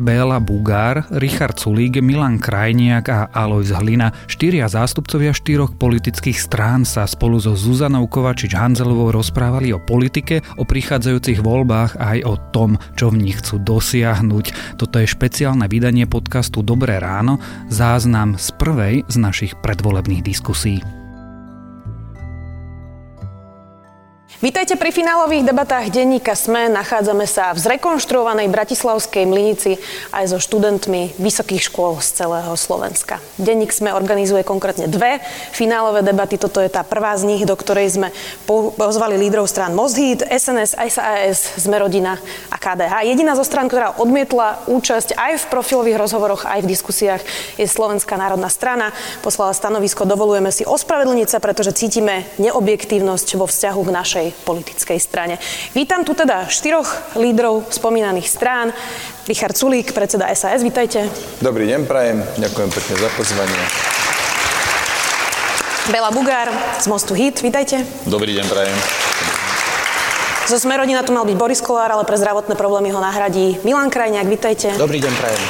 Béla Bugár, Richard Sulík, Milan Krajniak a Alois Hlina. Štyria zástupcovia štyroch politických strán sa spolu so Zuzanou Kovačič-Hanzelovou rozprávali o politike, o prichádzajúcich voľbách aj o tom, čo v nich chcú dosiahnuť. Toto je špeciálne vydanie podcastu Dobré ráno, záznam z prvej z našich predvolebných diskusí. Vítajte pri finálových debatách denníka SME. Nachádzame sa v zrekonštruovanej Bratislavskej Mlinici aj so študentmi vysokých škôl z celého Slovenska. Denník SME organizuje konkrétne dve finálové debaty. Toto je tá prvá z nich, do ktorej sme pozvali lídrov strán Mozhit, SNS, SAS, Sme rodina a KDH. Jediná zo strán, ktorá odmietla účasť aj v profilových rozhovoroch, aj v diskusiách, je Slovenská národná strana. Poslala stanovisko, dovolujeme si ospravedlniť sa, pretože cítime neobjektívnosť vo vzťahu k našej politickej strane. Vítam tu teda štyroch lídrov spomínaných strán. Richard Sulík, predseda SAS, vítajte. Dobrý deň, prajem. Ďakujem pekne za pozvanie. Bela Bugár z Mostu Hit, vítajte. Dobrý deň, prajem. Zo Smerodina tu mal byť Boris Kolár, ale pre zdravotné problémy ho nahradí Milan Krajniak, vítajte. Dobrý deň, prajem.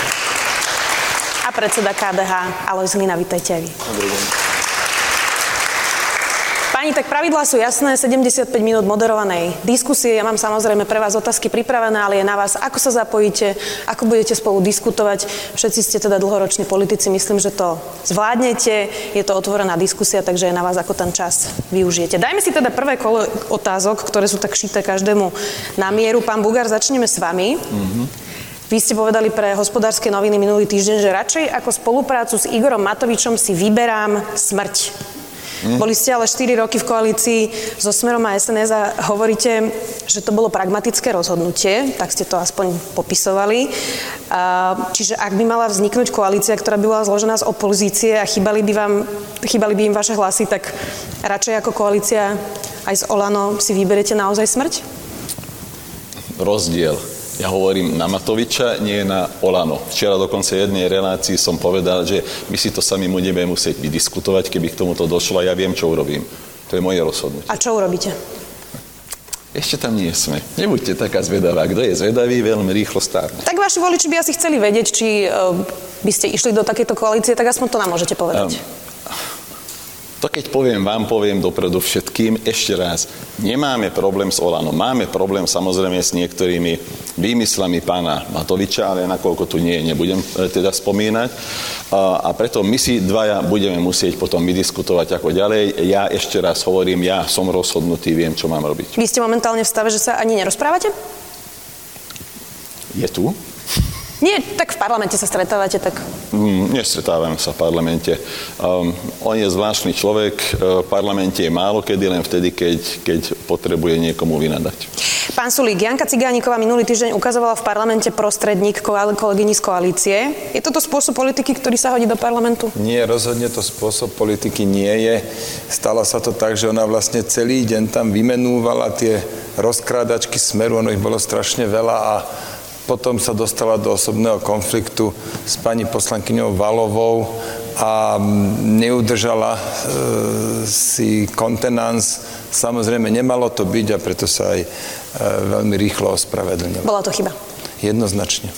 A predseda KDH Alois Hlina, vítajte aj vy. Dobrý deň. Páni, tak pravidlá sú jasné, 75 minút moderovanej diskusie. Ja mám samozrejme pre vás otázky pripravené, ale je na vás, ako sa zapojíte, ako budete spolu diskutovať. Všetci ste teda dlhoroční politici, myslím, že to zvládnete. Je to otvorená diskusia, takže je na vás, ako ten čas využijete. Dajme si teda prvé kolo otázok, ktoré sú tak šité každému na mieru. Pán Bugár, začneme s vami. Mm-hmm. Vy ste povedali pre hospodárske noviny minulý týždeň, že radšej ako spoluprácu s Igorom Matovičom si vyberám smrť. Mm. Boli ste ale 4 roky v koalícii so Smerom a SNS a hovoríte, že to bolo pragmatické rozhodnutie, tak ste to aspoň popisovali. Čiže ak by mala vzniknúť koalícia, ktorá by bola zložená z opozície a chýbali by, vám, chýbali by im vaše hlasy, tak radšej ako koalícia aj z Olano si vyberete naozaj smrť? Rozdiel ja hovorím na Matoviča, nie na Olano. Včera dokonca jednej relácii som povedal, že my si to sami budeme musieť vydiskutovať, keby k tomuto došlo a ja viem, čo urobím. To je moje rozhodnutie. A čo urobíte? Ešte tam nie sme. Nebuďte taká zvedavá. Kto je zvedavý, veľmi rýchlo stárne. Tak vaši voliči by asi chceli vedieť, či uh, by ste išli do takéto koalície, tak aspoň to nám môžete povedať. Um, to keď poviem vám, poviem dopredu všetkým, ešte raz, nemáme problém s Olanom. Máme problém samozrejme s niektorými výmyslami pána Matoviča, ale nakoľko tu nie, nebudem e, teda spomínať. A, a preto my si dvaja budeme musieť potom vydiskutovať ako ďalej. Ja ešte raz hovorím, ja som rozhodnutý, viem, čo mám robiť. Vy ste momentálne v stave, že sa ani nerozprávate? Je tu? Nie, tak v parlamente sa stretávate, tak... Mm, nestretávame sa v parlamente. Um, on je zvláštny človek, e, v parlamente je málo kedy, len vtedy, keď, keď potrebuje niekomu vynadať. Pán Sulík, Janka Cigániková minulý týždeň ukazovala v parlamente prostredník kolegyni z koalície. Je toto spôsob politiky, ktorý sa hodí do parlamentu? Nie, rozhodne to spôsob politiky nie je. Stalo sa to tak, že ona vlastne celý deň tam vymenúvala tie rozkrádačky smeru, ono ich bolo strašne veľa a potom sa dostala do osobného konfliktu s pani poslankyňou Valovou a neudržala e, si kontenans. Samozrejme, nemalo to byť a preto sa aj e, veľmi rýchlo ospravedlnila. Bola to chyba? Jednoznačne.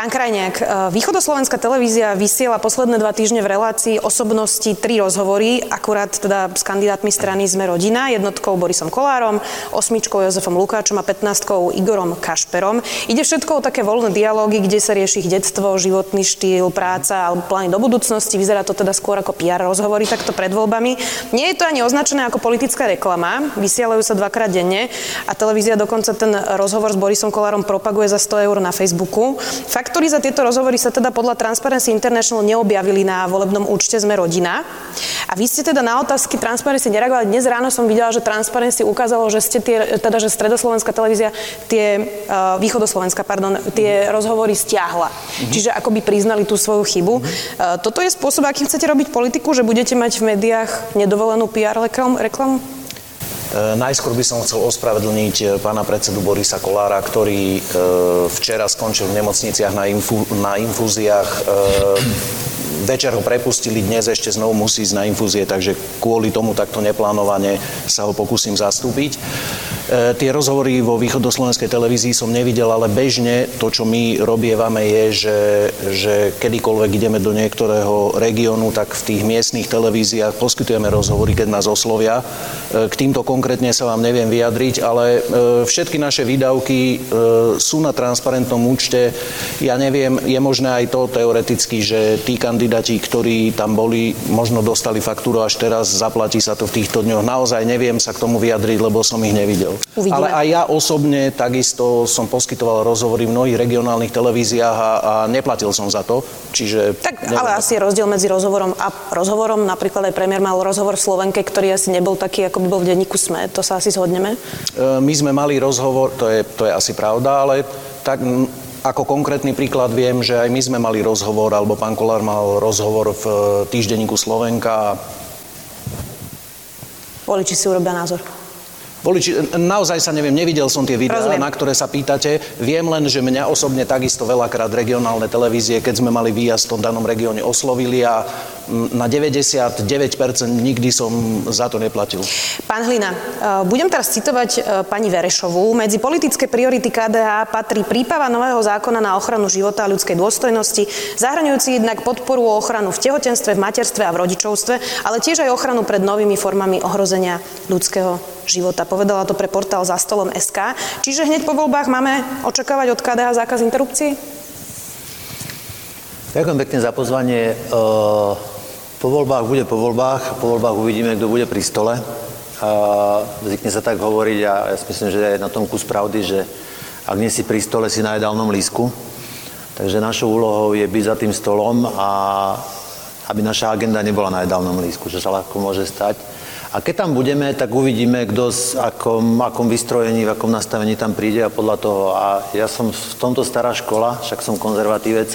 Pán Krajniak, e, východoslovenská televízia vysiela posledné dva týždne v relácii osobnosti tri rozhovory, akurát teda s kandidátmi strany Sme rodina, jednotkou Borisom Kolárom, osmičkou Jozefom Lukáčom a 15 Igorom Kašperom. Ide všetko o také voľné dialógy, kde sa rieši ich detstvo, životný štýl, práca alebo plány do budúcnosti. Vyzerá to teda skôr ako PR rozhovory takto pred voľbami. Nie je to ani označené ako politická reklama, vysielajú sa dvakrát denne a televízia dokonca ten rozhovor s Borisom Kolárom propaguje za 100 eur na Facebooku. Faktory za tieto rozhovory sa teda podľa Transparency International neobjavili na volebnom účte Sme rodina. A vy ste teda na otázky Transparency nereagovali. Dnes ráno som videla, že Transparency ukázalo, že ste tie, teda, že stredoslovenská televízia tie, uh, východoslovenská, pardon, tie rozhovory stiahla. Mm-hmm. Čiže akoby priznali tú svoju chybu. Mm-hmm. Uh, toto je spôsob, akým chcete robiť politiku, že budete mať v médiách nedovolenú PR reklamu? E, najskôr by som chcel ospravedlniť e, pána predsedu Borisa Kolára, ktorý e, včera skončil v nemocniciach na, infu, na infúziách. Večer ho prepustili, dnes ešte znovu musí ísť na infúzie, takže kvôli tomu takto neplánovane sa ho pokúsim zastúpiť. E, tie rozhovory vo východoslovenskej televízii som nevidel, ale bežne to, čo my robievame, je, že, že kedykoľvek ideme do niektorého regiónu, tak v tých miestnych televíziách poskytujeme rozhovory, keď nás oslovia. E, k týmto konkrétne sa vám neviem vyjadriť, ale e, všetky naše výdavky sú na transparentnom účte. Ja neviem, je možné aj to teoreticky, že tí kandidáti, ktorí tam boli, možno dostali faktúru až teraz, zaplatí sa to v týchto dňoch. Naozaj neviem sa k tomu vyjadriť, lebo som ich nevidel. Uvidíme. Ale aj ja osobne takisto som poskytoval rozhovory v mnohých regionálnych televíziách a, a neplatil som za to. Čiže tak neviem. ale asi je rozdiel medzi rozhovorom a rozhovorom. Napríklad aj premiér mal rozhovor v Slovenke, ktorý asi nebol taký, ako by bol v denníku SME. To sa asi zhodneme? E, my sme mali rozhovor, to je, to je asi pravda, ale tak ako konkrétny príklad viem, že aj my sme mali rozhovor, alebo pán Kolár mal rozhovor v týždenníku Slovenka. Voliči si urobia názor. Voliči, naozaj sa neviem, nevidel som tie videá, Rozumiem. na ktoré sa pýtate. Viem len, že mňa osobne takisto veľakrát regionálne televízie, keď sme mali výjazd v tom danom regióne, oslovili a na 99% nikdy som za to neplatil. Pán Hlina, e, budem teraz citovať e, pani Verešovú. Medzi politické priority KDH patrí prípava nového zákona na ochranu života a ľudskej dôstojnosti, zahraňujúci jednak podporu o ochranu v tehotenstve, v materstve a v rodičovstve, ale tiež aj ochranu pred novými formami ohrozenia ľudského života. Povedala to pre portál za stolom SK. Čiže hneď po voľbách máme očakávať od KDH zákaz interrupcií? Ďakujem pekne za pozvanie. E, po voľbách bude po voľbách, po voľbách uvidíme, kto bude pri stole. Zvykne sa tak hovoriť a ja si myslím, že je na tom kus pravdy, že ak nie si pri stole, si na jedálnom lísku. Takže našou úlohou je byť za tým stolom a aby naša agenda nebola na jedálnom lísku, čo sa ľahko môže stať. A keď tam budeme, tak uvidíme, kto s akom, akom vystrojení, v akom nastavení tam príde a podľa toho. A ja som v tomto stará škola, však som konzervatívec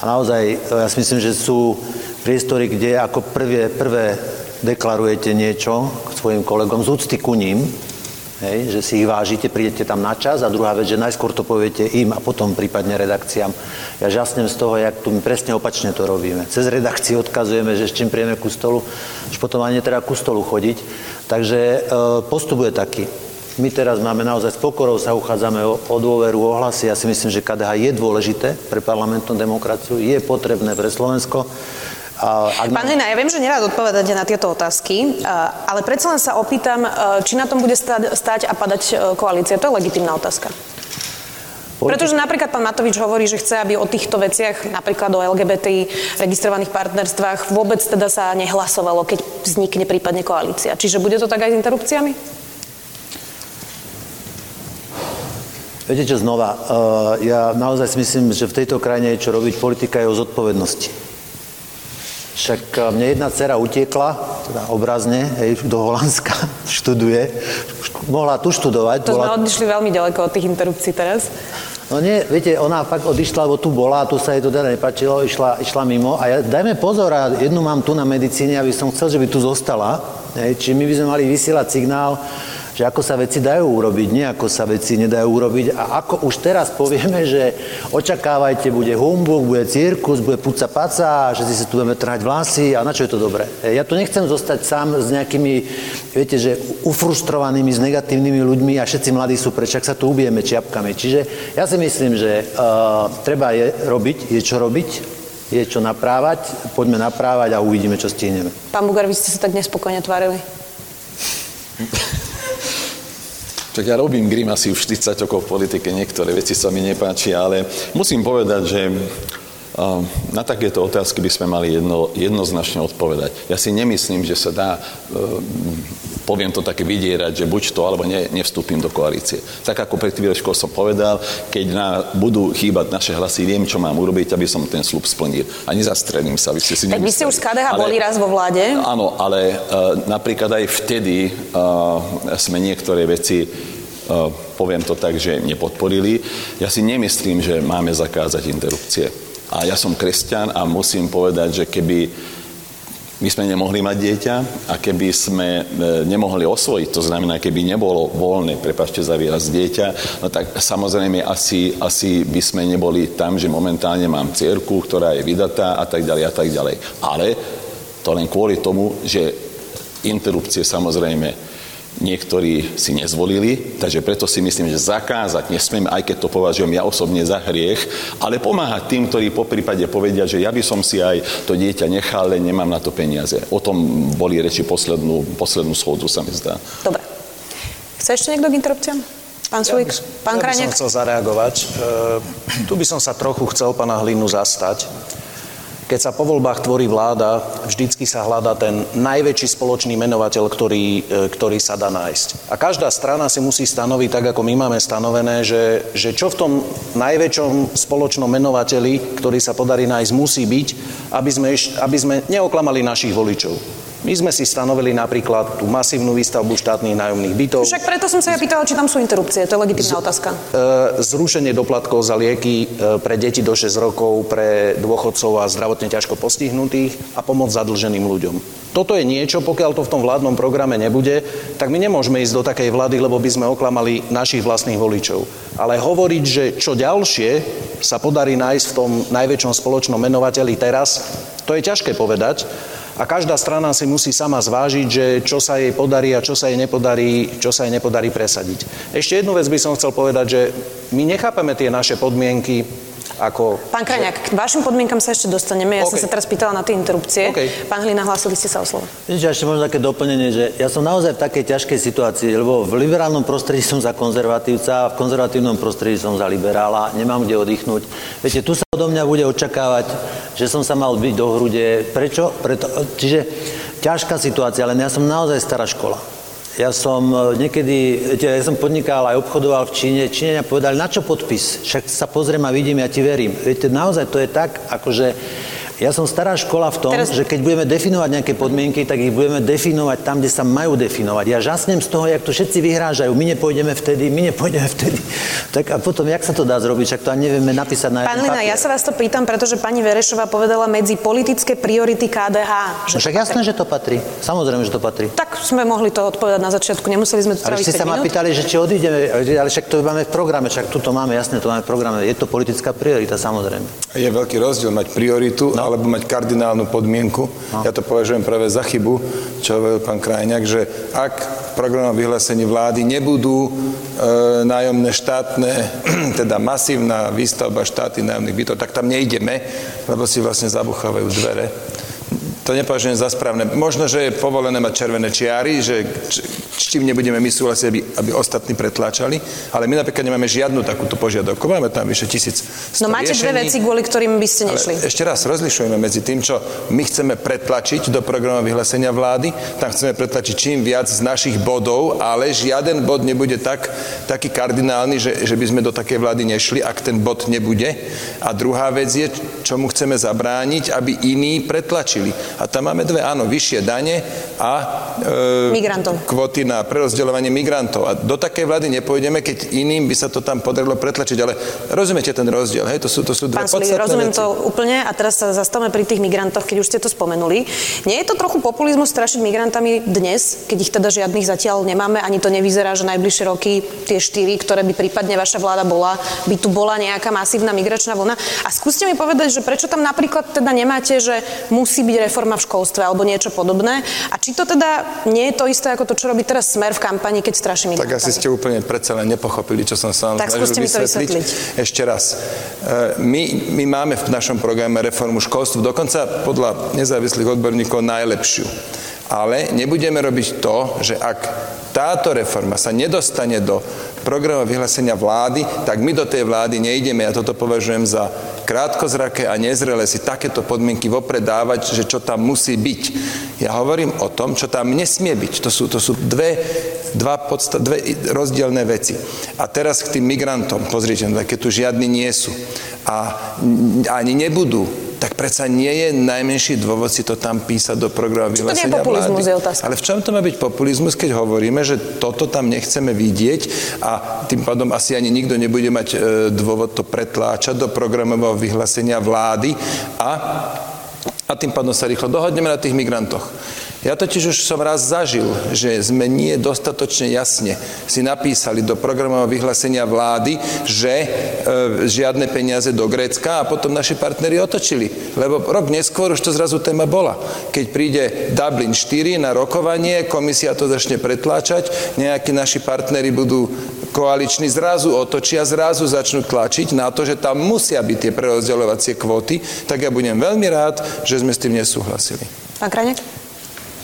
a naozaj ja si myslím, že sú priestory, kde ako prvé, prvé deklarujete niečo k svojim kolegom z úcty ku ním, hej, že si ich vážite, prídete tam na čas a druhá vec, že najskôr to poviete im a potom prípadne redakciám. Ja žasnem z toho, jak tu my presne opačne to robíme. Cez redakciu odkazujeme, že s čím príjeme ku stolu, už potom ani netreba ku stolu chodiť. Takže e, postup taký. My teraz máme naozaj s pokorou sa uchádzame o, o dôveru, o hlasy. Ja si myslím, že KDH je dôležité pre parlamentnú demokraciu, je potrebné pre Slovensko. Ak Pán Hlina, ja viem, že nerád odpovedáte na tieto otázky, ale predsa len sa opýtam, či na tom bude stať, a padať e, koalícia. To je legitimná otázka. Pretože napríklad pán Matovič hovorí, že chce, aby o týchto veciach, napríklad o LGBT registrovaných partnerstvách, vôbec teda sa nehlasovalo, keď vznikne prípadne koalícia. Čiže bude to tak aj s interrupciami? Viete čo, znova, ja naozaj si myslím, že v tejto krajine je čo robiť politika je o zodpovednosti. Však eh, mne jedna dcera utiekla, teda obrazne, hej, do Holandska, študuje. Mohla tu študovať. To bola... sme odišli veľmi ďaleko od tých interrupcií teraz. No nie, viete, ona fakt odišla, lebo tu bola a tu sa jej to teda nepačilo, išla, išla mimo. A ja, dajme pozor, a jednu mám tu na medicíne, aby som chcel, že by tu zostala. Hej, či my by sme mali vysielať signál, že ako sa veci dajú urobiť, nie ako sa veci nedajú urobiť. A ako už teraz povieme, že očakávajte, bude humbug, bude cirkus, bude puca paca, že si sa tu budeme trhať vlasy a na čo je to dobré. E, ja tu nechcem zostať sám s nejakými, viete, že ufrustrovanými, s negatívnymi ľuďmi a všetci mladí sú preč, ak sa tu ubijeme čiapkami. Čiže ja si myslím, že uh, treba je robiť, je čo robiť, je čo naprávať, poďme naprávať a uvidíme, čo stihneme. Pán Bugar, vy ste sa tak nespokojne tvárili. Tak ja robím grimasy už 40 rokov v politike, niektoré veci sa mi nepáčia, ale musím povedať, že na takéto otázky by sme mali jedno, jednoznačne odpovedať. Ja si nemyslím, že sa dá, e, poviem to také vydierať, že buď to, alebo ne, nevstúpim do koalície. Tak ako pred chvíľočkou som povedal, keď na, budú chýbať naše hlasy, viem, čo mám urobiť, aby som ten slub splnil. A nezastrelím sa. Vy ste si tak vy ste už z KDH ale, boli raz vo vláde? Áno, ale uh, napríklad aj vtedy sme niektoré veci poviem to tak, že nepodporili. Ja si nemyslím, že máme zakázať interrupcie. A ja som kresťan a musím povedať, že keby my sme nemohli mať dieťa a keby sme e, nemohli osvojiť, to znamená, keby nebolo voľné, prepašte za výraz, dieťa, no tak samozrejme asi, asi by sme neboli tam, že momentálne mám cierku, ktorá je vydatá a tak ďalej a tak ďalej. Ale to len kvôli tomu, že interrupcie samozrejme niektorí si nezvolili, takže preto si myslím, že zakázať nesmieme, aj keď to považujem ja osobne za hriech, ale pomáhať tým, ktorí po prípade povedia, že ja by som si aj to dieťa nechal, len nemám na to peniaze. O tom boli reči poslednú, poslednú schôdzu, sa mi zdá. Dobre. Chce ešte niekto k interrupciám? Pán Sulík, ja pán ja by som chcel zareagovať. E, tu by som sa trochu chcel pána Hlinu zastať. Keď sa po voľbách tvorí vláda, vždycky sa hľadá ten najväčší spoločný menovateľ, ktorý, e, ktorý sa dá nájsť. A každá strana si musí stanoviť, tak ako my máme stanovené, že, že čo v tom najväčšom spoločnom menovateli, ktorý sa podarí nájsť, musí byť, aby sme, aby sme neoklamali našich voličov. My sme si stanovili napríklad tú masívnu výstavbu štátnych nájomných bytov. Však preto som sa ja pýtala, či tam sú interrupcie. To je legitimná otázka. E, zrušenie doplatkov za lieky e, pre deti do 6 rokov, pre dôchodcov a zdravotne ťažko postihnutých a pomoc zadlženým ľuďom. Toto je niečo, pokiaľ to v tom vládnom programe nebude, tak my nemôžeme ísť do takej vlády, lebo by sme oklamali našich vlastných voličov. Ale hovoriť, že čo ďalšie sa podarí nájsť v tom najväčšom spoločnom menovateli teraz, to je ťažké povedať a každá strana si musí sama zvážiť, že čo sa jej podarí a čo sa jej nepodarí, čo sa jej nepodarí presadiť. Ešte jednu vec by som chcel povedať, že my nechápeme tie naše podmienky ako... Pán Kraňák, k vašim podmienkam sa ešte dostaneme. Ja okay. som sa teraz pýtala na tie interrupcie. Okay. Pán Hlina, hlásili ste sa o slovo. Ešte, ešte možno také doplnenie, že ja som naozaj v takej ťažkej situácii, lebo v liberálnom prostredí som za konzervatívca, v konzervatívnom prostredí som za liberála, nemám kde oddychnúť. Viete, tu sa odo mňa bude očakávať, že som sa mal byť do hrude. Prečo? Preto, čiže ťažká situácia, len ja som naozaj stará škola. Ja som e, niekedy, ja som podnikal aj obchodoval v Číne. Číňania povedali, na čo podpis? Však sa pozriem a vidím, ja ti verím. Viete, naozaj to je tak, akože ja som stará škola v tom, Teraz... že keď budeme definovať nejaké podmienky, tak ich budeme definovať tam, kde sa majú definovať. Ja žasnem z toho, jak to všetci vyhrážajú. My nepôjdeme vtedy, my nepôjdeme vtedy. Tak a potom, jak sa to dá zrobiť? Však to ani nevieme napísať na Pán Lina, ja sa vás to pýtam, pretože pani Verešová povedala medzi politické priority KDH. Že no však jasné, že to patrí. Samozrejme, že to patrí. Tak sme mohli to odpovedať na začiatku, nemuseli sme to Ale ste sa ma pýtali, že či odídeme, ale však to máme v programe, však tu to máme, jasné, to máme v programe. Je to politická priorita, samozrejme. Je veľký rozdiel mať prioritu, no alebo mať kardinálnu podmienku. No. Ja to považujem práve za chybu, čo hovoril pán Krajňák, že ak v programom vyhlásení vlády nebudú e, nájomné štátne, teda masívna výstavba štáty nájomných bytov, tak tam nejdeme, lebo si vlastne zabuchávajú dvere to nepovažujem za správne. Možno, že je povolené mať červené čiary, že s čím nebudeme my súhlasiť, aby, aby ostatní pretláčali, ale my napríklad nemáme žiadnu takúto požiadavku. Máme tam vyše tisíc No máte riešení, dve veci, kvôli ktorým by ste nešli. Ale ešte raz rozlišujeme medzi tým, čo my chceme pretlačiť do programu vyhlásenia vlády. Tam chceme pretlačiť čím viac z našich bodov, ale žiaden bod nebude tak, taký kardinálny, že, že by sme do takej vlády nešli, ak ten bod nebude. A druhá vec je, čomu chceme zabrániť, aby iní pretlačili. A tam máme dve, áno, vyššie dane a e, migrantov. kvoty na prerozdeľovanie migrantov. A do takej vlády nepôjdeme, keď iným by sa to tam podarilo pretlačiť. Ale rozumiete ten rozdiel, hej? To sú, to sú dve Pán Suli, rozumiem veci. to úplne a teraz sa zastavme pri tých migrantoch, keď už ste to spomenuli. Nie je to trochu populizmus strašiť migrantami dnes, keď ich teda žiadnych zatiaľ nemáme, ani to nevyzerá, že najbližšie roky tie štyri, ktoré by prípadne vaša vláda bola, by tu bola nejaká masívna migračná vlna. A skúste mi povedať, že prečo tam napríklad teda nemáte, že musí byť reforma reforma v školstve alebo niečo podobné. A či to teda nie je to isté ako to, čo robí teraz Smer v kampani, keď straší Tak asi ste úplne predsa len nepochopili, čo som sa vám tak snažil vysvetliť. vysvetliť. Ešte raz. E, my, my máme v našom programe reformu školstva, dokonca podľa nezávislých odborníkov najlepšiu. Ale nebudeme robiť to, že ak táto reforma sa nedostane do programu vyhlásenia vlády, tak my do tej vlády nejdeme. Ja toto považujem za krátkozraké a nezrelé si takéto podmienky vopred dávať, že čo tam musí byť. Ja hovorím o tom, čo tam nesmie byť. To sú, to sú dve, dva podsta- dve rozdielne veci. A teraz k tým migrantom, pozrite, keď tu žiadni nie sú a ani nebudú, tak predsa nie je najmenší dôvod si to tam písať do programu vyhlásenia vlády. Je otázka. Ale v čom to má byť populizmus, keď hovoríme, že toto tam nechceme vidieť a tým pádom asi ani nikto nebude mať e, dôvod to pretláčať do programového vyhlásenia vlády a, a tým pádom sa rýchlo dohodneme na tých migrantoch. Ja totiž už som raz zažil, že sme nie dostatočne jasne si napísali do programového vyhlásenia vlády, že e, žiadne peniaze do Grécka a potom naši partneri otočili. Lebo rok neskôr už to zrazu téma bola. Keď príde Dublin 4 na rokovanie, komisia to začne pretláčať, nejakí naši partneri budú koaliční zrazu otočia, zrazu začnú tlačiť na to, že tam musia byť tie prerozdeľovacie kvóty, tak ja budem veľmi rád, že sme s tým nesúhlasili. Pán Kranek?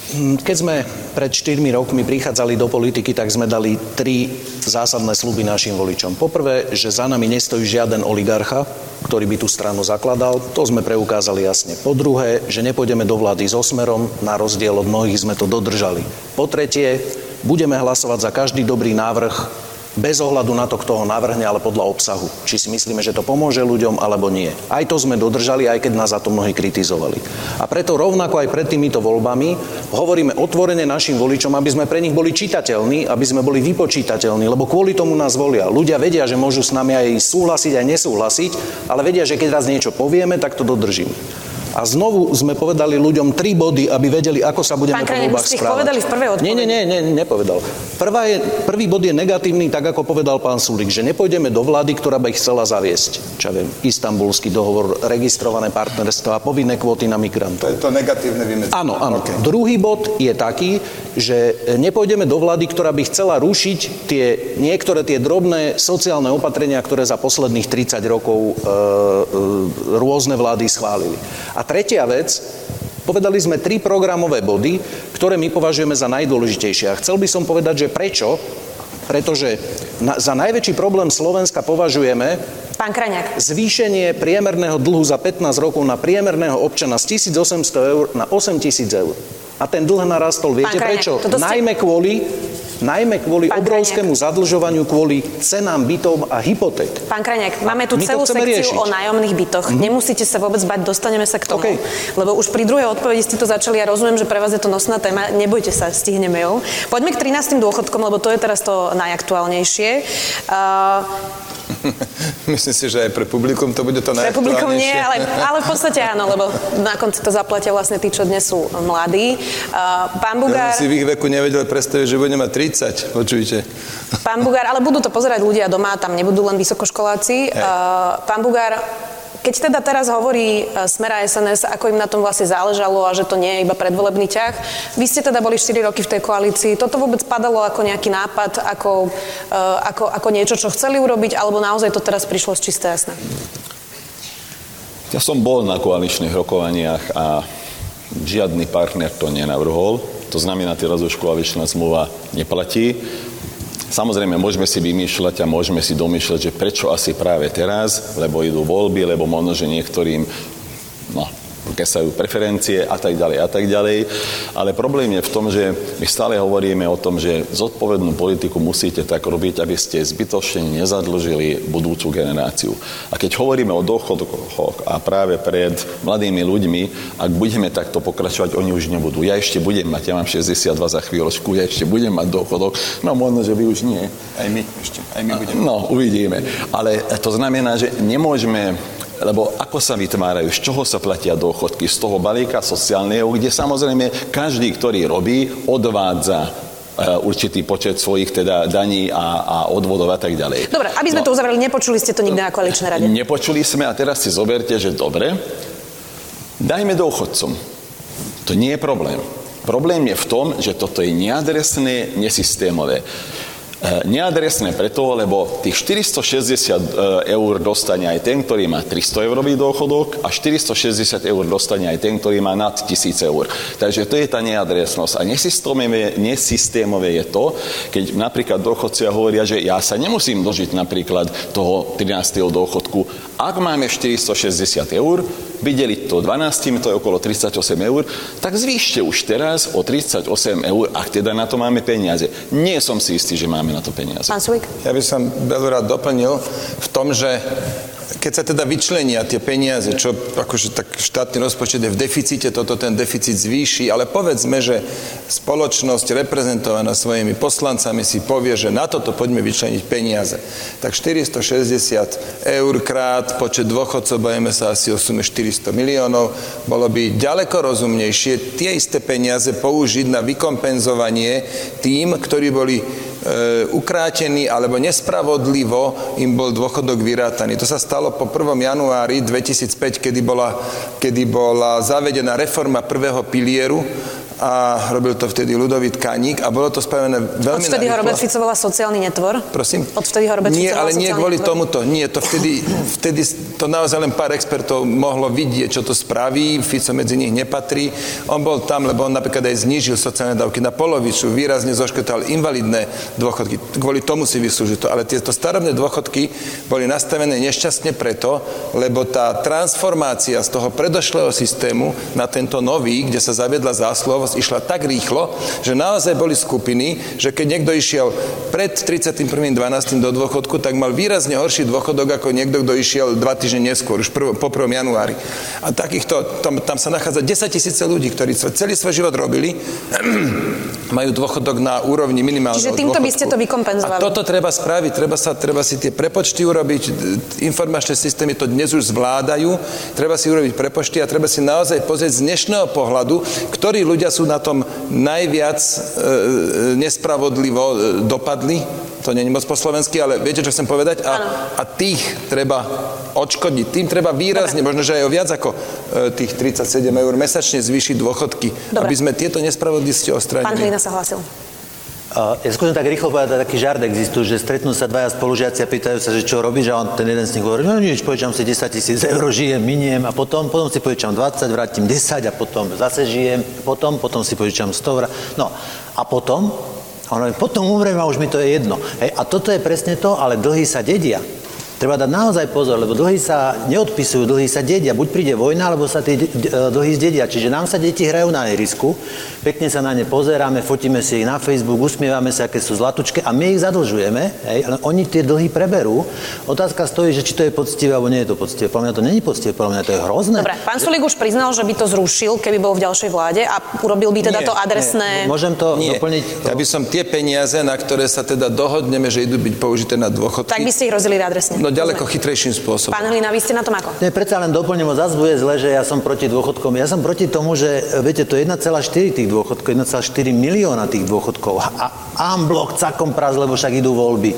Hm, keď sme pred 4 rokmi prichádzali do politiky, tak sme dali tri zásadné sluby našim voličom. Poprvé, že za nami nestojí žiaden oligarcha, ktorý by tú stranu zakladal. To sme preukázali jasne. Po druhé, že nepôjdeme do vlády so smerom, na rozdiel od mnohých sme to dodržali. Po tretie, budeme hlasovať za každý dobrý návrh bez ohľadu na to, kto ho navrhne, ale podľa obsahu. Či si myslíme, že to pomôže ľuďom, alebo nie. Aj to sme dodržali, aj keď nás za to mnohí kritizovali. A preto rovnako aj pred týmito voľbami hovoríme otvorene našim voličom, aby sme pre nich boli čitateľní, aby sme boli vypočítateľní, lebo kvôli tomu nás volia. Ľudia vedia, že môžu s nami aj súhlasiť, aj nesúhlasiť, ale vedia, že keď raz niečo povieme, tak to dodržíme. A znovu sme povedali ľuďom tri body, aby vedeli, ako sa budeme Pán po voľbách správať. povedali v prvej odpovedi. Nie, nie, nie, nie, nepovedal. Prvá je, prvý bod je negatívny, tak ako povedal pán Sulik, že nepôjdeme do vlády, ktorá by ich chcela zaviesť. Čo ja viem, istambulský dohovor, registrované partnerstva, povinné kvóty na migrantov. To je to negatívne vymedzenie. Áno, áno. Okay. Druhý bod je taký, že nepôjdeme do vlády, ktorá by chcela rušiť tie, niektoré tie drobné sociálne opatrenia, ktoré za posledných 30 rokov e, e, rôzne vlády schválili. A tretia vec, povedali sme tri programové body, ktoré my považujeme za najdôležitejšie. A chcel by som povedať, že prečo? Pretože na, za najväčší problém Slovenska považujeme Pán Kraňák. Zvýšenie priemerného dlhu za 15 rokov na priemerného občana z 1800 eur na 8000 eur. A ten dlh narastol, viete Kraňák, prečo? Ste... Najmä kvôli najmä kvôli Pán obrovskému Krajniak. zadlžovaniu, kvôli cenám bytov a hypoték. Pán Krajniak, máme tu celú sekciu riešiť. o nájomných bytoch. Mm-hmm. Nemusíte sa vôbec bať, dostaneme sa k tomu. Okay. Lebo už pri druhej odpovedi ste to začali, ja rozumiem, že pre vás je to nosná téma, nebojte sa, stihneme ju. Poďme k 13. dôchodkom, lebo to je teraz to najaktuálnejšie. Uh, Myslím si, že aj pre publikum to bude to Pre publikum nie, ale, ale v podstate áno, lebo na konci to zaplatia vlastne tí, čo dnes sú mladí. Uh, pán Bugár... Ja si v ich veku nevedel predstaviť, že budeme mať 30, počujte. Pán Bugár, ale budú to pozerať ľudia doma, tam nebudú len vysokoškoláci. Uh, pán Bugár, keď teda teraz hovorí e, Smera SNS, ako im na tom vlastne záležalo a že to nie je iba predvolebný ťah, vy ste teda boli 4 roky v tej koalícii, toto vôbec padalo ako nejaký nápad, ako, e, ako, ako niečo, čo chceli urobiť, alebo naozaj to teraz prišlo z čisté jasné? Ja som bol na koaličných rokovaniach a žiadny partner to nenavrhol. To znamená, teraz už koaličná zmluva neplatí. Samozrejme, môžeme si vymýšľať a môžeme si domýšľať, že prečo asi práve teraz, lebo idú voľby, lebo možno, že niektorým no, kesajú preferencie a tak ďalej a tak ďalej. Ale problém je v tom, že my stále hovoríme o tom, že zodpovednú politiku musíte tak robiť, aby ste zbytočne nezadlžili budúcu generáciu. A keď hovoríme o dôchodkoch a práve pred mladými ľuďmi, ak budeme takto pokračovať, oni už nebudú. Ja ešte budem mať, ja mám 62 za chvíľočku, ja ešte budem mať dôchodok, no možno, že vy už nie. Aj my ešte, aj my budeme. No, uvidíme. Ale to znamená, že nemôžeme lebo ako sa vytvárajú, z čoho sa platia dôchodky? Z toho balíka sociálneho, kde samozrejme každý, ktorý robí, odvádza e, určitý počet svojich teda daní a, a odvodov a tak ďalej. Dobre, aby sme no, to uzavreli, nepočuli ste to nikdy na koaličnej rade? Nepočuli sme a teraz si zoberte, že dobre, dajme dôchodcom. To nie je problém. Problém je v tom, že toto je neadresné, nesystémové. E, neadresné preto, lebo tých 460 e, eur dostane aj ten, ktorý má 300 eurový dôchodok a 460 eur dostane aj ten, ktorý má nad 1000 eur. Takže to je tá neadresnosť. A nesystémové, nesystémové je to, keď napríklad dôchodcia hovoria, že ja sa nemusím dožiť napríklad toho 13. dôchodku. Ak máme 460 eur, vydeliť to 12, to je okolo 38 eur, tak zvýšte už teraz o 38 eur, ak teda na to máme peniaze. Nie som si istý, že máme na to peniaze. Pán Sulik? Ja by som veľmi rád doplnil v tom, že keď sa teda vyčlenia tie peniaze, čo akože tak štátny rozpočet je v deficite, toto ten deficit zvýši, ale povedzme, že spoločnosť reprezentovaná svojimi poslancami si povie, že na toto poďme vyčleniť peniaze. Tak 460 eur krát počet dôchodcov, bavíme sa asi o sume 400 miliónov, bolo by ďaleko rozumnejšie tie isté peniaze použiť na vykompenzovanie tým, ktorí boli ukrátený alebo nespravodlivo im bol dôchodok vyrátaný. To sa stalo po 1. januári 2005, kedy bola, kedy bola zavedená reforma prvého pilieru a robil to vtedy Ludovít Kaník a bolo to spravené veľmi Odvtedy ho Robert Fico sociálny netvor? Prosím? Odvtedy ho Robert Nie, ale nie kvôli netvor? tomuto. Nie, to vtedy, vtedy to naozaj len pár expertov mohlo vidieť, čo to spraví, Fico medzi nich nepatrí. On bol tam, lebo on napríklad aj znížil sociálne dávky na polovicu, výrazne zoškotal invalidné dôchodky. Kvôli tomu si vyslúži to. Ale tieto starobné dôchodky boli nastavené nešťastne preto, lebo tá transformácia z toho predošlého systému na tento nový, kde sa zaviedla zásluhovosť, išla tak rýchlo, že naozaj boli skupiny, že keď niekto išiel pred 31.12. do dôchodku, tak mal výrazne horší dôchodok ako niekto, kto išiel 2 týždeň neskôr, už prv, po 1. januári. A takýchto, tam, tam sa nachádza 10 tisíce ľudí, ktorí celý svoj život robili, majú dôchodok na úrovni minimálneho Čiže týmto dôchodku. by ste to vykompenzovali. A toto treba spraviť, treba, sa, treba si tie prepočty urobiť, informačné systémy to dnes už zvládajú, treba si urobiť prepočty a treba si naozaj pozrieť z dnešného pohľadu, ktorí ľudia sú na tom najviac e, e nespravodlivo e, dopadli, to nie je moc po slovensky, ale viete, čo chcem povedať? A, a tých treba odškodiť. Tým treba výrazne, Dobre. možno, že aj o viac ako e, tých 37 eur mesačne zvýšiť dôchodky, Dobre. aby sme tieto nespravodlivosti ostranili. Pán Hlina sa hlásil. Ja skúsim tak rýchlo povedať, taký žart existuje, že stretnú sa dvaja spolužiaci a pýtajú sa, že čo robíš a on, ten jeden z nich hovorí, no nič, požičam si 10 tisíc eur, žijem, miniem a potom, potom si požičam 20, vrátim 10 a potom zase žijem, potom, potom si požičam 100 No a potom, a on potom umrem a už mi to je jedno. Hej, a toto je presne to, ale dlhy sa dedia. Treba dať naozaj pozor, lebo dlhy sa neodpisujú, dlhy sa dedia. Buď príde vojna, alebo sa tie dlhy zdedia. Čiže nám sa deti hrajú na ihrisku, pekne sa na ne pozeráme, fotíme si ich na Facebook, usmievame sa, aké sú zlatučké a my ich zadlžujeme, hej, ale oni tie dlhy preberú. Otázka stojí, že či to je poctivé, alebo nie je to poctivé. Podľa mňa to není poctivé, podľa mňa to je hrozné. Dobre, pán Sulík už priznal, že by to zrušil, keby bol v ďalšej vláde a urobil by teda nie, to adresné... Nie. Môžem to nie. doplniť? Ja by som tie peniaze, na ktoré sa teda dohodneme, že idú byť použité na dôchodky. Tak by ste ich rozdelili adresne. No ďaleko chytrejším spôsobom. Pán Hlina, vy ste na tom ako? Nie, predsa len doplním, zase bude zle, že ja som proti dôchodkom. Ja som proti tomu, že viete, to je 1,4 tých dôchodkov, 1,4 milióna tých dôchodkov. A amblok cakom praz, lebo však idú voľby.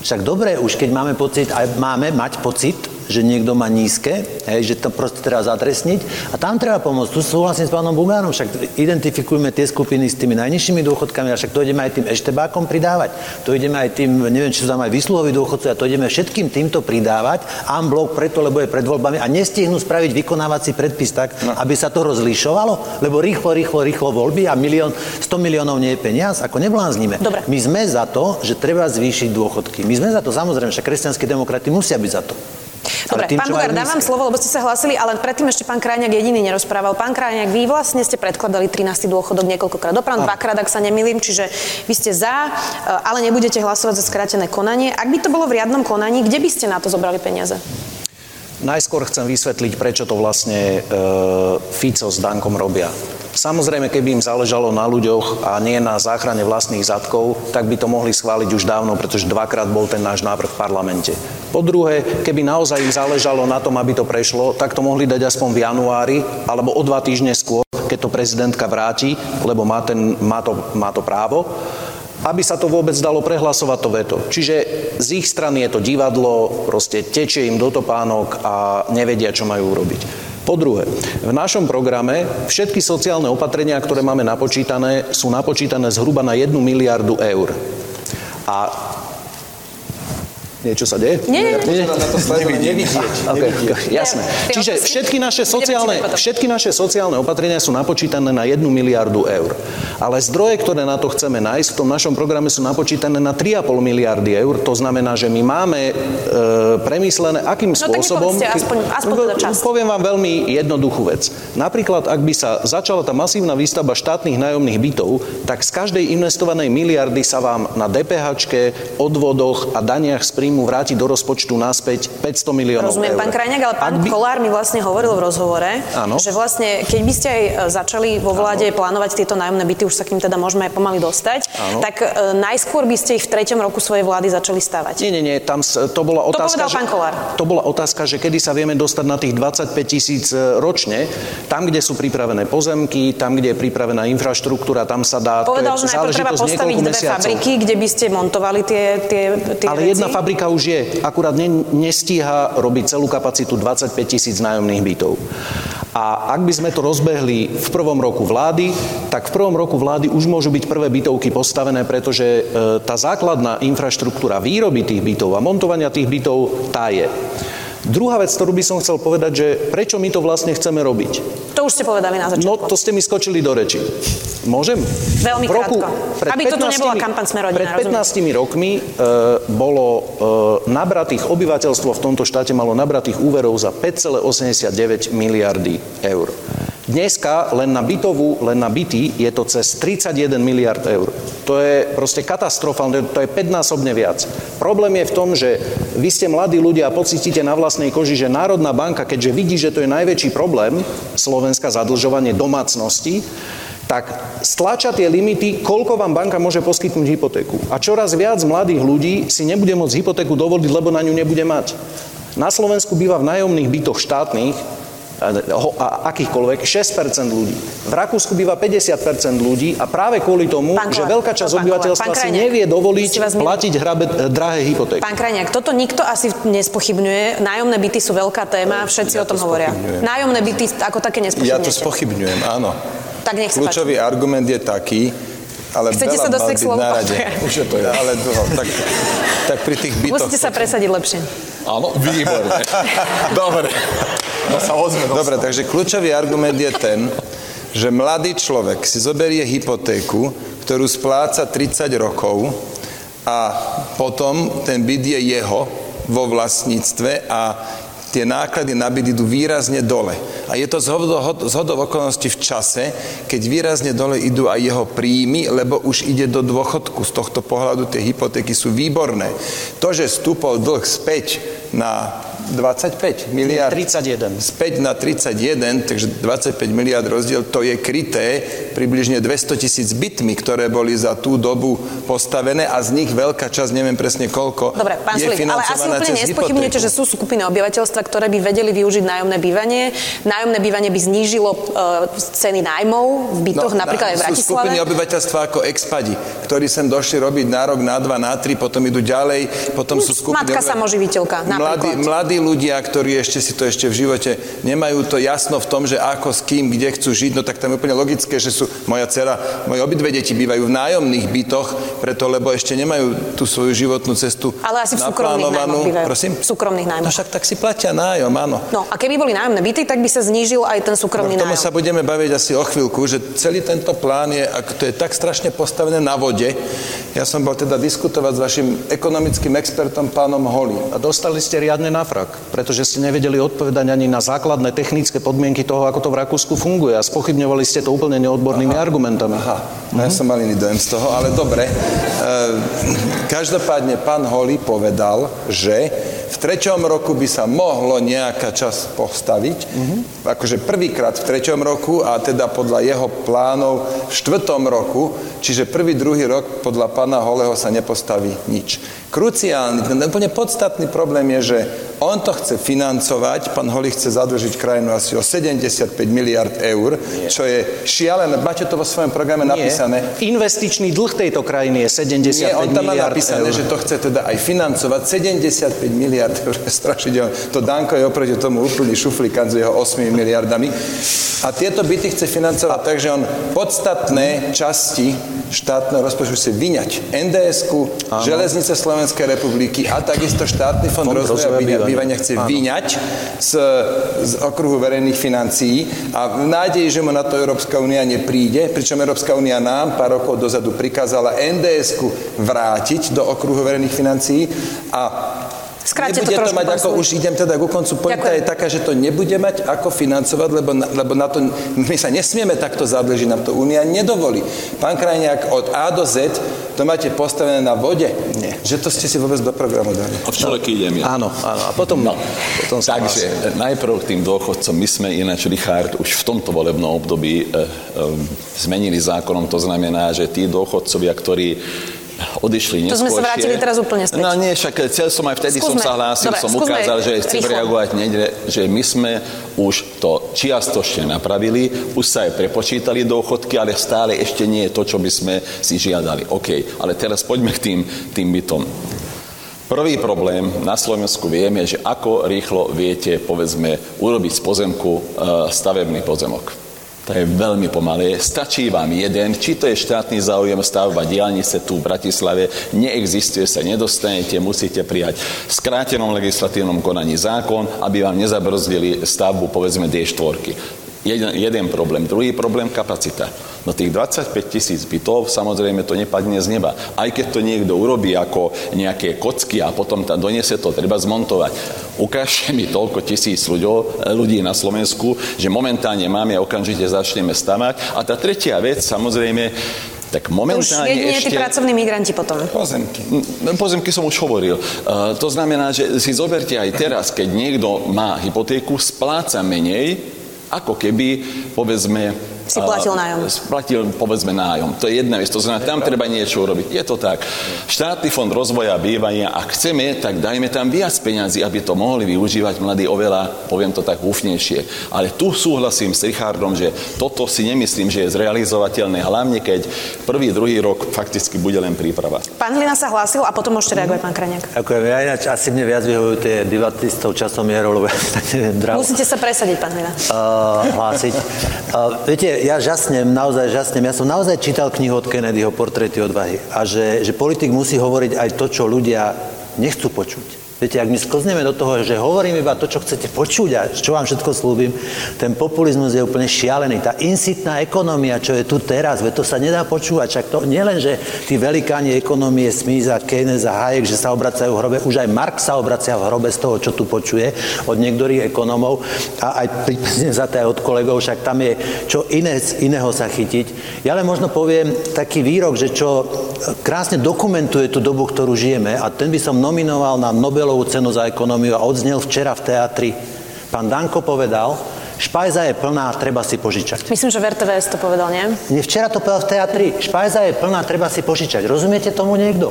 Však dobre, už keď máme pocit, aj máme mať pocit, že niekto má nízke, hej, že to proste treba zatresniť a tam treba pomôcť. Tu súhlasím s pánom Bugánom, však identifikujeme tie skupiny s tými najnižšími dôchodkami a však to ideme aj tým eštebákom pridávať. To ideme aj tým, neviem, či sú tam aj výsluhoví dôchodci a to ideme všetkým týmto pridávať. Amblok preto, lebo je pred voľbami a nestihnú spraviť vykonávací predpis tak, no. aby sa to rozlišovalo, lebo rýchlo, rýchlo, rýchlo voľby a milión, 100 miliónov nie je peniaz, ako nebláznime. Dobre. My sme za to, že treba zvýšiť dôchodky. My sme za to, samozrejme, že kresťanskí demokrati musia byť za to. Dobre, tým, pán Bugár, dávam slovo, lebo ste sa hlasili, ale predtým ešte pán Krajňák jediný nerozprával. Pán Krajňák, vy vlastne ste predkladali 13. dôchodok niekoľkokrát doprav, dvakrát, ak sa nemýlim, čiže vy ste za, e, ale nebudete hlasovať za skrátené konanie. Ak by to bolo v riadnom konaní, kde by ste na to zobrali peniaze? Najskôr chcem vysvetliť, prečo to vlastne e, Fico s Dankom robia. Samozrejme, keby im záležalo na ľuďoch a nie na záchrane vlastných zadkov, tak by to mohli schváliť už dávno, pretože dvakrát bol ten náš návrh v parlamente. Po druhé, keby naozaj im záležalo na tom, aby to prešlo, tak to mohli dať aspoň v januári alebo o dva týždne skôr, keď to prezidentka vráti, lebo má, ten, má, to, má to právo aby sa to vôbec dalo prehlasovať to veto. Čiže z ich strany je to divadlo, proste tečie im do topánok a nevedia, čo majú urobiť. Po druhé, v našom programe všetky sociálne opatrenia, ktoré máme napočítané, sú napočítané zhruba na 1 miliardu eur. A Niečo sa deje? Nie, nie, nie. Na to nevidieť. Okay, okay, jasné. Čiže všetky naše, sociálne, všetky naše sociálne opatrenia sú napočítané na 1 miliardu eur. Ale zdroje, ktoré na to chceme nájsť, v tom našom programe sú napočítané na 3,5 miliardy eur. To znamená, že my máme e, premyslené, akým no, spôsobom... No aspoň, aspoň teda čas. Poviem vám veľmi jednoduchú vec. Napríklad, ak by sa začala tá masívna výstavba štátnych nájomných bytov, tak z každej investovanej miliardy sa vám na DPH, odvodoch a daniach z príjmu vrátiť do rozpočtu naspäť 500 miliónov Rozumiem, eur. pán Krajňák, ale pán Ak by... Kolár mi vlastne hovoril v rozhovore, Áno. že vlastne, keď by ste aj e, začali vo vláde plánovať tieto nájomné byty, už sa k ním teda môžeme aj pomaly dostať, Áno. tak e, najskôr by ste ich v treťom roku svojej vlády začali stavať. Nie, nie, nie, tam to bola To otázka, povedal pán Kolár. to bola otázka, že kedy sa vieme dostať na tých 25 tisíc e, ročne, tam, kde sú pripravené pozemky, tam, kde je pripravená infraštruktúra, tam sa dá, Povedal, to je že najprv treba postaviť dve mesiacov. fabriky, kde by ste montovali tie, tie, tie Ale veci. jedna fabrika už je, akurát ne, nestíha robiť celú kapacitu 25 tisíc nájomných bytov. A ak by sme to rozbehli v prvom roku vlády, tak v prvom roku vlády už môžu byť prvé bytovky postavené, pretože e, tá základná infraštruktúra výroby tých bytov a montovania tých bytov tá je. Druhá vec, ktorú by som chcel povedať, že prečo my to vlastne chceme robiť. To už ste povedali na začiatku. No, to ste mi skočili do reči. Môžem? Veľmi roku- krátko. Aby toto nebola kampaň Sme rodina, Pred rozumiem. 15 rokmi e, bolo e, nabratých, obyvateľstvo v tomto štáte malo nabratých úverov za 5,89 miliardy eur. Dneska len na bytovú, len na byty je to cez 31 miliard eur. To je proste katastrofálne, to je 5-násobne viac. Problém je v tom, že vy ste mladí ľudia a pocítite na vlastnej koži, že Národná banka, keďže vidí, že to je najväčší problém Slovenska zadlžovanie domácnosti, tak stlača tie limity, koľko vám banka môže poskytnúť hypotéku. A čoraz viac mladých ľudí si nebude môcť hypotéku dovoliť, lebo na ňu nebude mať. Na Slovensku býva v nájomných bytoch štátnych akýchkoľvek 6% ľudí. V Rakúsku býva 50% ľudí a práve kvôli tomu, Pán že veľká časť pán obyvateľstva pán si nevie dovoliť platiť hrabe, drahé hypotéky. Pán Krajniak, toto nikto asi nespochybňuje. Nájomné byty sú veľká téma, všetci Ja o tom to hovoria. Nájomné byty ako také Ja nespochybňujete. to spochybňujem, áno. Tak nech sa páči. Kľúčový argument je taký, ale Chcete sa dostať k slovu? Už je to je. Ale dlho. Tak, tak pri tých bytoch... Musíte sa presadiť lepšie. Áno, výborne. Dobre. Sa ozme. do Dobre, takže kľúčový argument je ten, že mladý človek si zoberie hypotéku, ktorú spláca 30 rokov a potom ten byt je jeho vo vlastníctve a tie náklady na byt idú výrazne dole. A je to zhodov okolností v čase, keď výrazne dole idú aj jeho príjmy, lebo už ide do dôchodku. Z tohto pohľadu tie hypotéky sú výborné. To, že stúpol dlh späť na 25 miliard. 31. Späť na 31, takže 25 miliard rozdiel, to je kryté približne 200 tisíc bytmi, ktoré boli za tú dobu postavené a z nich veľká časť, neviem presne koľko, Dobre, pán je Sulík, ale asi úplne hypotéku. že sú skupiny obyvateľstva, ktoré by vedeli využiť nájomné bývanie. Nájomné bývanie by znížilo e, ceny nájmov v bytoch, napríklad aj v No, sú skupiny Bratislave. obyvateľstva ako expadi, ktorí sem došli robiť na rok, na dva, na tri, potom idú ďalej, potom sú skupiny... Matka obyvateľ- samoživiteľka, Mladí, napríklad. mladí ľudia, ktorí ešte si to ešte v živote nemajú to jasno v tom, že ako, s kým, kde chcú žiť, no tak tam je úplne logické, že sú moja dcera, moje obidve deti bývajú v nájomných bytoch, preto lebo ešte nemajú tú svoju životnú cestu Ale asi v súkromných nájmoch bývajú. Prosím? V súkromných No nájmoch. však tak si platia nájom, áno. No a keby boli nájomné byty, tak by sa znížil aj ten súkromný No, k tomu nájom. sa budeme baviť asi o chvíľku, že celý tento plán je, ak to je tak strašne postavené na vode. Ja som bol teda diskutovať s vašim ekonomickým expertom pánom Holly. A dostali ste riadne na frak, pretože ste nevedeli odpovedať ani na základné technické podmienky toho, ako to v Rakúsku funguje a spochybňovali ste to úplne neodbornými argumentami. Aha, no ja som mal iný dojem z toho, ale dobre. E, každopádne pán Holly povedal, že v treťom roku by sa mohlo nejaká časť postaviť, akože prvýkrát v treťom roku a teda podľa jeho plánov v štvrtom roku, čiže prvý, druhý rok podľa pána Holeho sa nepostaví nič. Kruciálny, ten úplne podstatný problém je, že on to chce financovať, pán Holi chce zadlžiť krajinu asi o 75 miliard eur, čo je šialené. Máte to vo svojom programe napísané? Nie. Investičný dlh tejto krajiny je 75 Nie, on tam má miliard napísané, eur. že to chce teda aj financovať 75 miliard eur. Strašidelné. To Danko je oproti tomu úplný šuflikant s jeho 8 miliardami. A tieto byty chce financovať tak, že on podstatné časti štátneho rozpočtu chce vyňať. NDS-ku, Železnice Slovenskej republiky a takisto štátny fond, Fond rozvoja rozvoja bývania, chce Áno. vyňať z, z okruhu verejných financií a v nádeji, že mu na to Európska únia nepríde, pričom Európska únia nám pár rokov dozadu prikázala NDS-ku vrátiť do okruhu verejných financií a Skráte nebude to, to mať ako, už idem teda ku koncu, pointa je taká, že to nebude mať ako financovať, lebo na, lebo na to, my sa nesmieme takto zadlžiť, nám to Únia nedovolí. Pán Krajniak, od A do Z to máte postavené na vode. Nie. Že to ste si vôbec do programu dali. V človeky idem ja. Áno, áno. A potom, No, potom takže hlásim. najprv k tým dôchodcom. My sme ináč, Richard, už v tomto volebnom období e, e, zmenili zákonom. To znamená, že tí dôchodcovia, ktorí odišli To sme sa neskôršie- vrátili teraz úplne späť. No nie, však chcel som aj vtedy Skúsme. som sa hlásil, Dobre, som ukázal, že chcem rýchlo. reagovať, nedre, že my sme už to čiastočne napravili, už sa aj prepočítali dôchodky, ale stále ešte nie je to, čo by sme si žiadali. OK, ale teraz poďme k tým, tým bytom. Prvý problém na Slovensku vieme, že ako rýchlo viete, povedzme, urobiť z pozemku e, stavebný pozemok. To je veľmi pomalé. Stačí vám jeden, či to je štátny záujem stavba diálnice tu v Bratislave, neexistuje sa, nedostanete, musíte prijať v skrátenom legislatívnom konaní zákon, aby vám nezabrzdili stavbu povedzme D4. Jeden, jeden problém. Druhý problém kapacita. No tých 25 tisíc bytov, samozrejme to nepadne z neba. Aj keď to niekto urobí ako nejaké kocky a potom tam donese to, treba zmontovať. Ukážte mi toľko tisíc ľuďo, ľudí na Slovensku, že momentálne máme a okamžite začneme stavať. A tá tretia vec, samozrejme, tak To už momentálne jedine ešte... tí pracovní migranti potom. Pozemky. Pozemky som už hovoril. Uh, to znamená, že si zoberte aj teraz, keď niekto má hypotéku, spláca menej, ako keby, povedzme... Si platil nájom. Splatil, povedzme, nájom. To je jedna vec. To znamená, tam treba niečo urobiť. Je to tak. Štátny fond rozvoja bývania, ak chceme, tak dajme tam viac peňazí, aby to mohli využívať mladí oveľa, poviem to tak, húfnejšie. Ale tu súhlasím s Richardom, že toto si nemyslím, že je zrealizovateľné, hlavne keď prvý, druhý rok fakticky bude len príprava. Pán Hlina sa hlásil a potom môžete reagovať, pán Kraniak. Ďakujem. Ja ináč asi mne viac vyhovujú tie debaty s tou časomierou, lebo ja tak neviem draho Musíte sa presadiť, pán Hlina. uh, hlásiť. Uh, viete, ja žasnem, naozaj žasnem. Ja som naozaj čítal knihu od Kennedyho Portréty odvahy. A že, že politik musí hovoriť aj to, čo ľudia nechcú počuť. Viete, ak my sklzneme do toho, že hovorím iba to, čo chcete počuť a čo vám všetko slúbim, ten populizmus je úplne šialený. Tá insitná ekonomia, čo je tu teraz, veď to sa nedá počúvať. Však to nielen, že tí velikáni ekonomie, Smith a Keynes a Hayek, že sa obracajú v hrobe, už aj Marx sa obracia v hrobe z toho, čo tu počuje od niektorých ekonomov a aj prípadne za od kolegov, však tam je čo iné iného sa chytiť. Ja len možno poviem taký výrok, že čo krásne dokumentuje tú dobu, ktorú žijeme a ten by som nominoval na Nobelovú cenu za ekonómiu a odznel včera v teatri. Pán Danko povedal, špajza je plná, treba si požičať. Myslím, že v RTVS to povedal, nie? Nie, včera to povedal v teatri, špajza je plná, treba si požičať. Rozumiete tomu niekto?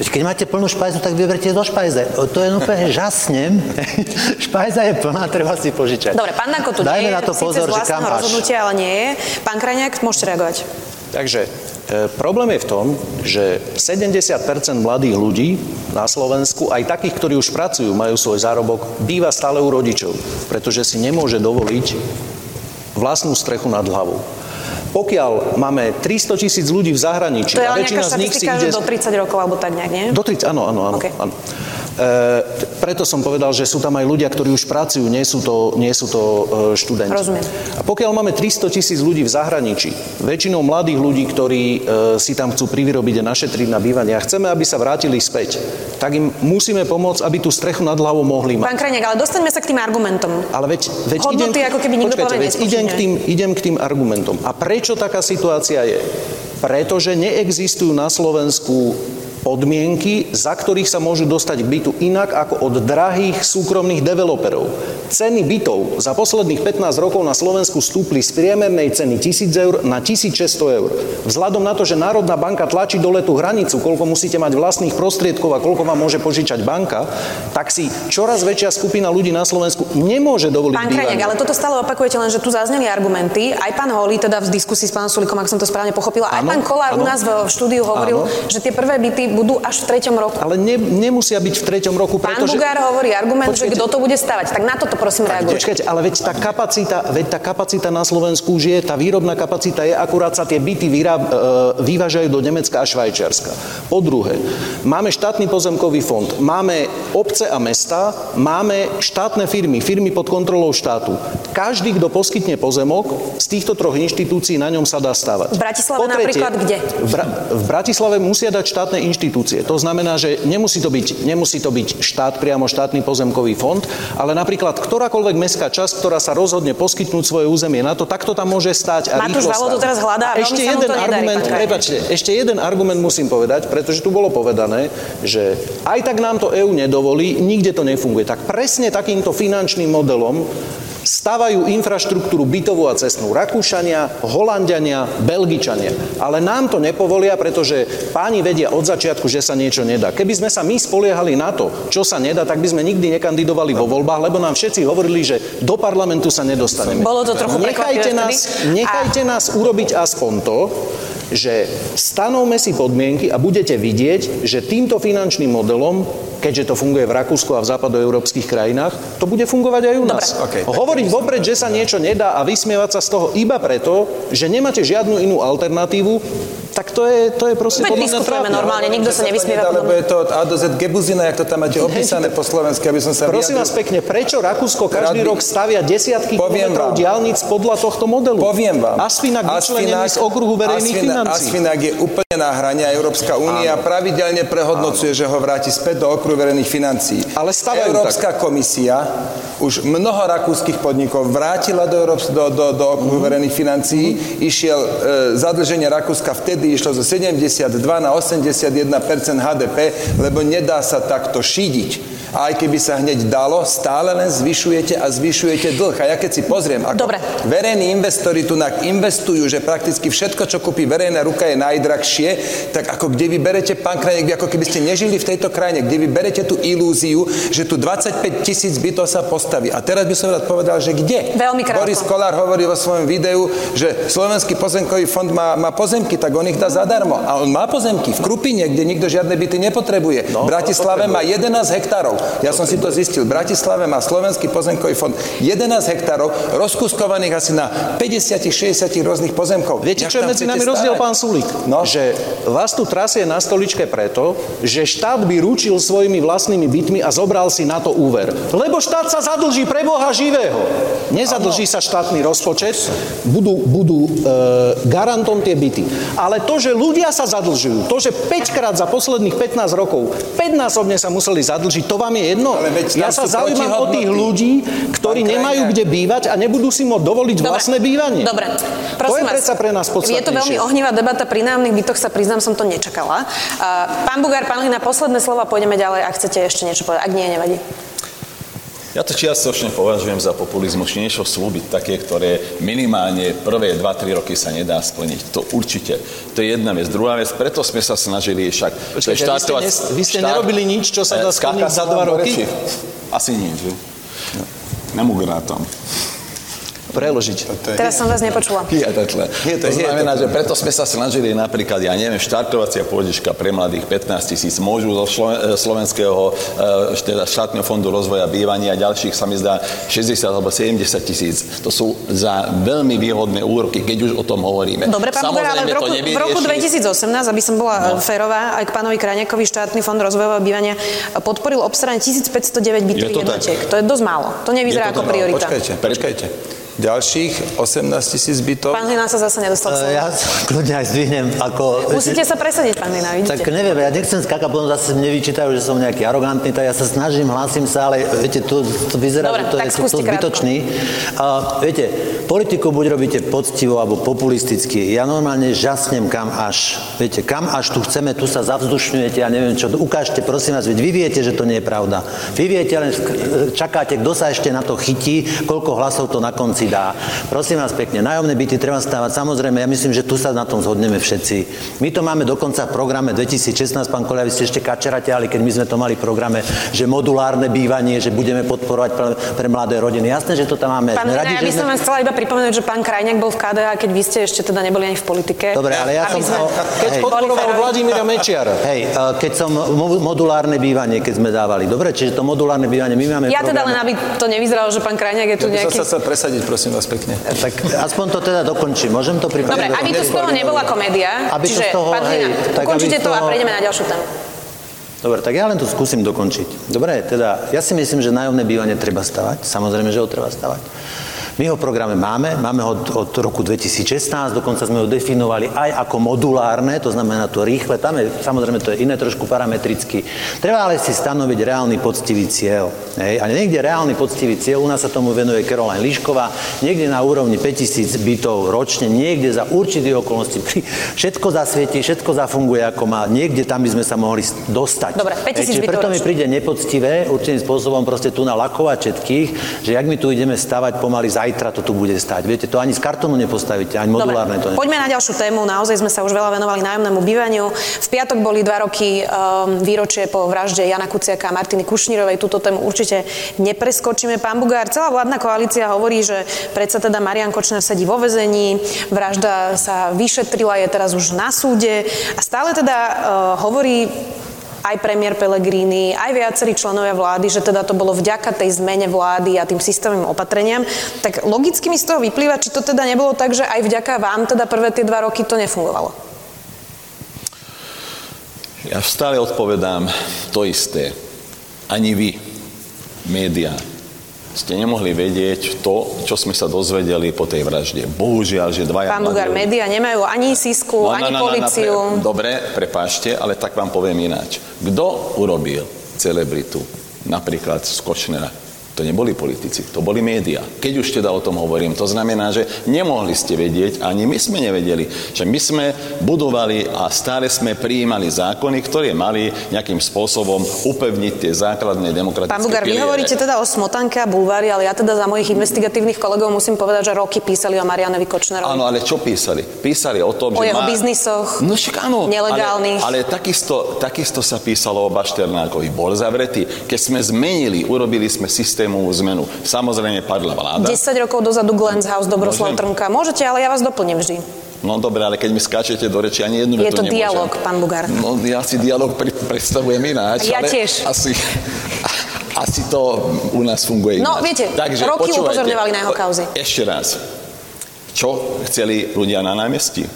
Veď keď máte plnú špajzu, tak vyberte do špajze. To je úplne žasnem. špajza je plná, treba si požičať. Dobre, pán Danko tu Dajme nie je, na to pozor, že kam až. rozhodnutia, ale nie je. Pán Kraniak, môžete reagovať. Takže e, problém je v tom, že 70% mladých ľudí na Slovensku, aj takých, ktorí už pracujú, majú svoj zárobok, býva stále u rodičov, pretože si nemôže dovoliť vlastnú strechu nad hlavou. Pokiaľ máme 300 tisíc ľudí v zahraničí To je a ale väčšina nejaká z nich si ide... do 30 rokov alebo tak nejak, nie? Do 30, áno, áno, áno. OK. áno. E, preto som povedal, že sú tam aj ľudia, ktorí už pracujú, nie sú to, nie sú to e, študenti. Rozumiem. A pokiaľ máme 300 tisíc ľudí v zahraničí, väčšinou mladých ľudí, ktorí e, si tam chcú privyrobiť a našetriť na bývanie a chceme, aby sa vrátili späť, tak im musíme pomôcť, aby tú strechu nad hlavou mohli mať. Pán Kraniak, ale dostaňme sa k tým argumentom. Ale veď, veď Hodnoty ako keby nikto počkajte, veď idem, k tým, idem k tým argumentom. A prečo taká situácia je? Pretože neexistujú na Slovensku podmienky, za ktorých sa môžu dostať k bytu inak ako od drahých súkromných developerov. Ceny bytov za posledných 15 rokov na Slovensku stúpli z priemernej ceny 1000 eur na 1600 eur. Vzhľadom na to, že Národná banka tlačí dole tú hranicu, koľko musíte mať vlastných prostriedkov a koľko vám môže požičať banka, tak si čoraz väčšia skupina ľudí na Slovensku nemôže dovoliť Pán. Kraniak, ale toto stále opakujete, len že tu zazneli argumenty. Aj pán Holý, teda v diskusii s pánom Sulikom, ak som to správne pochopila, aj Áno, pán Kolár u áno. nás v štúdiu hovoril, Áno. že tie prvé byty budú až v treťom roku. Ale ne, nemusia byť v treťom roku, Pán pretože... Bugár hovorí argument, že Počkajte. kto to bude stavať. Tak na toto to prosím reaguj. Počkajte, ale veď tá kapacita, veď tá kapacita na Slovensku už je, tá výrobná kapacita je, akurát sa tie byty vyráb, e, vyvážajú do Nemecka a Švajčiarska. Po druhé, máme štátny pozemkový fond, máme obce a mesta, máme štátne firmy, firmy pod kontrolou štátu. Každý, kto poskytne pozemok, z týchto troch inštitúcií na ňom sa dá stavať. V Bratislave napríklad kde? V, Bra- v Bratislave musia dať štátne inštitúcie. To znamená, že nemusí to byť, nemusí to byť štát priamo štátny pozemkový fond, ale napríklad ktorákoľvek mestská časť, ktorá sa rozhodne poskytnúť svoje územie na to, takto tam môže stať a Matúš rýchlo to teraz hľadá a ešte jeden nedarí, argument, Krajník. prepačte, ešte jeden argument musím povedať, pretože tu bolo povedané, že aj tak nám to EÚ nedovolí, nikde to nefunguje. Tak presne takýmto finančným modelom stavajú infraštruktúru bytovú a cestnú Rakúšania, Holandiania, Belgičania. Ale nám to nepovolia, pretože páni vedia od začiatku, že sa niečo nedá. Keby sme sa my spoliehali na to, čo sa nedá, tak by sme nikdy nekandidovali vo voľbách, lebo nám všetci hovorili, že do parlamentu sa nedostaneme. Bolo to trochu nechajte nás, nechajte nás urobiť aspoň to, že stanovme si podmienky a budete vidieť, že týmto finančným modelom, keďže to funguje v Rakúsku a v západoeurópskych krajinách, to bude fungovať aj u nás. Dobre. OK, Hovoriť vopred, že sa niečo nedá a vysmievať sa z toho iba preto, že nemáte žiadnu inú alternatívu, tak to je, to je proste Veď podľa mňa diskutujeme trápne. normálne, nikto sa nevysmieva. Nedá, lebo je to od A do Z gebuzina, jak to tam máte opísané po slovensky, aby som sa Prosím vás vyjadril. pekne, prečo Rakúsko každý rok stavia desiatky Poviem kilometrov diálnic podľa tohto modelu? Poviem vám. Asfinak vyčlenený z okruhu verejných Asfina- financí. Asfinak je úplne na hrane a Európska únia pravidelne prehodnocuje, že ho vráti späť do okruhu verejných financií. Ale stavajú Európska komisia už mnoho rakúskych podnikov vrátila do, Európs- do, do, do okruhu verejných financií. Išiel e, zadlženie Rakúska vtedy išlo zo 72 na 81% HDP, lebo nedá sa takto šidiť. A aj keby sa hneď dalo, stále len zvyšujete a zvyšujete dlh. A ja keď si pozriem, ako Dobre. verejní investori tu nak investujú, že prakticky všetko, čo kúpi verejná ruka, je najdrahšie, tak ako kde vy berete, pán Krajnek, ako keby ste nežili v tejto krajine, kde vy berete tú ilúziu, že tu 25 tisíc bytov sa postaví. A teraz by som rád povedal, že kde? Veľmi krátko. Boris Kolár hovorí vo svojom videu, že Slovenský pozemkový fond má, má pozemky, tak on ich dá zadarmo. A on má pozemky v Krupine, kde nikto žiadne byty nepotrebuje. No, v Bratislave má 11 hektárov. Ja som si to zistil. V Bratislave má Slovenský pozemkový fond 11 hektárov, rozkuskovaných asi na 50-60 rôznych pozemkov. Viete, Jak čo je medzi nami rozdiel, pán Sulík? No. Že vás tu trasie na stoličke preto, že štát by ručil svojimi vlastnými bytmi a zobral si na to úver. Lebo štát sa zadlží pre Boha živého. Nezadlží sa štátny rozpočet, budú, budú e, garantom tie byty. Ale to, že ľudia sa zadlžujú, to, že 5 krát za posledných 15 rokov 5-násobne sa museli zadlžiť, to vám je jedno? Ale veď tam Ja sa sú zaujímam o tých ľudí, ktorí Pán nemajú kde bývať a nebudú si môcť dovoliť Dobre. vlastné bývanie. Dobre, to prosím je vás. predsa pre nás podstatnejšie. Je to veľmi ohnivá debata pri nájomných bytoch, sa priznám, som to nečakala. Uh, pán Bugár, pán Hlina, posledné slova, pôjdeme ďalej, ak chcete ešte niečo povedať. Ak nie, nevadí. Ja to čiastočne považujem za populizmus, niečo slúbiť také, ktoré minimálne prvé 2-3 roky sa nedá splniť. To určite. To je jedna vec. Druhá vec, preto sme sa snažili však... Počkajte, vy ste vy ste nerobili nič, čo sa dá Eh, splniť za sa dva vám do roky? reči. Asi nič, že? Nemugrátom. Preložiť. Teraz som vás nepočula. Je to- to je znamená, to- že preto sme sa snažili napríklad, ja neviem, štartovacia pôžička pre mladých 15 tisíc môžu zo e, Slovenského e, teda štátneho fondu rozvoja bývania a ďalších sa mi zdá 60 alebo 70 tisíc. To sú za veľmi výhodné úroky, keď už o tom hovoríme. Dobre, pán Bugár, ale v roku, to v roku nevyrieši- 2018, aby som bola no. férová, aj k pánovi Kraňakovi štátny fond rozvojového bývania podporil obstaranie 1509 bytových Je to tak. jednotiek. To je dosť málo. To nevyzerá to ako tak. priorita. Počkajte, počkajte. Ďalších 18 tisíc bytov. Pán Hlina sa zase nedostal k slovu. E, Ja kľudne aj zdvihnem ako... Musíte sa presadiť, pán Hlina, vidíte? Tak neviem, ja nechcem skákať, potom zase mne vyčítajú, že som nejaký arogantný, tak ja sa snažím, hlásim sa, ale viete, to, to vyzerá, Dobre, že to je to, zbytočný. A, viete, politiku buď robíte poctivo alebo populisticky. Ja normálne žasnem kam až. Viete, kam až tu chceme, tu sa zavzdušňujete, ja neviem čo, ukážte, prosím vás, veď vy viete, že to nie je pravda. Vy viete, len čakáte, kto sa ešte na to chytí, koľko hlasov to na konci si dá. Prosím vás pekne, nájomné byty treba stávať. Samozrejme, ja myslím, že tu sa na tom zhodneme všetci. My to máme dokonca v programe 2016, pán Kolia, vy ste ešte kačerate, ale keď my sme to mali v programe, že modulárne bývanie, že budeme podporovať pre, pre mladé rodiny. Jasné, že to tam máme. Pán radi, ja by som vám chcela iba pripomenúť, že pán Krajňák bol v KDH, keď vy ste ešte teda neboli ani v politike. Dobre, ale ja som... Sme, keď hej, podporoval Vladimíra Mečiara. Hej, keď som modulárne bývanie, keď sme dávali. Dobre, čiže to modulárne bývanie, my máme Ja teda len, aby to nevyzeralo, že pán Krajňák je tu ja nejaký... Ja sa presadiť, prosím vás pekne. Tak aspoň to teda dokončím. Môžem to pripraviť? Dobre, aby to z toho nebola komédia. Aby čiže, to z toho, hej, tak ukončite to toho... a prejdeme na ďalšiu tému. Dobre, tak ja len to skúsim dokončiť. Dobre, teda ja si myslím, že nájomné bývanie treba stavať. Samozrejme, že ho treba stavať. My ho v programe máme, máme ho od, od roku 2016, dokonca sme ho definovali aj ako modulárne, to znamená to rýchle, tam je, samozrejme to je iné trošku parametricky. Treba ale si stanoviť reálny poctivý cieľ. Hej? A niekde reálny poctivý cieľ, u nás sa tomu venuje Caroline Líšková, niekde na úrovni 5000 bytov ročne, niekde za určitých okolností všetko zasvieti, všetko zafunguje ako má, niekde tam by sme sa mohli dostať. Dobre, 5000 Hej, preto mi príde nepoctivé určitým spôsobom proste tu na lakovať všetkých, že jak my tu ideme stavať pomaly za zajtra to tu bude stať. Viete, to ani z kartónu nepostavíte, ani modulárne Dobre, to Poďme na ďalšiu tému. Naozaj sme sa už veľa venovali nájomnému bývaniu. V piatok boli dva roky um, výročie po vražde Jana Kuciaka a Martiny Kušnírovej. Túto tému určite nepreskočíme. Pán Bugár, celá vládna koalícia hovorí, že predsa teda Marian Kočner sedí vo vezení, vražda sa vyšetrila, je teraz už na súde a stále teda uh, hovorí aj premiér Pellegrini, aj viacerí členovia vlády, že teda to bolo vďaka tej zmene vlády a tým systémovým opatreniam, tak logicky mi z toho vyplýva, či to teda nebolo tak, že aj vďaka vám teda prvé tie dva roky to nefungovalo. Ja stále odpovedám to isté. Ani vy, médiá, ste nemohli vedieť to, čo sme sa dozvedeli po tej vražde. Bohužiaľ, že dvaja... Pán Bugar, médiá nemajú ani sísku, no, ani no, no, policiu. No, no, dobre, prepášte, ale tak vám poviem ináč. Kto urobil celebritu napríklad z Kočnera? To neboli politici, to boli médiá. Keď už teda o tom hovorím, to znamená, že nemohli ste vedieť, ani my sme nevedeli, že my sme budovali a stále sme prijímali zákony, ktoré mali nejakým spôsobom upevniť tie základné demokratické Pán Bugar, vy hovoríte teda o smotanke a bulvári, ale ja teda za mojich investigatívnych kolegov musím povedať, že roky písali o Marianovi Kočnerovi. Áno, ale čo písali? Písali o tom, o že jeho má... biznisoch, no, však áno, nelegálnych. Ale, ale takisto, takisto sa písalo o Bašternákovi. Bol zavretý. Keď sme zmenili, urobili sme systém systémovú zmenu. Samozrejme padla vláda. 10 rokov dozadu Glens House, Dobroslav Môžem? Trnka. Môžete, ale ja vás doplním vždy. No dobre, ale keď mi skáčete do reči, ani jednu Je to dialog, pán Bugár. No ja si dialog predstavujem ináč. Ja ale tiež. Asi, asi to u nás funguje No ináč. viete, Takže, roky upozorňovali na jeho kauzy. Ešte raz. Čo chceli ľudia na námestí?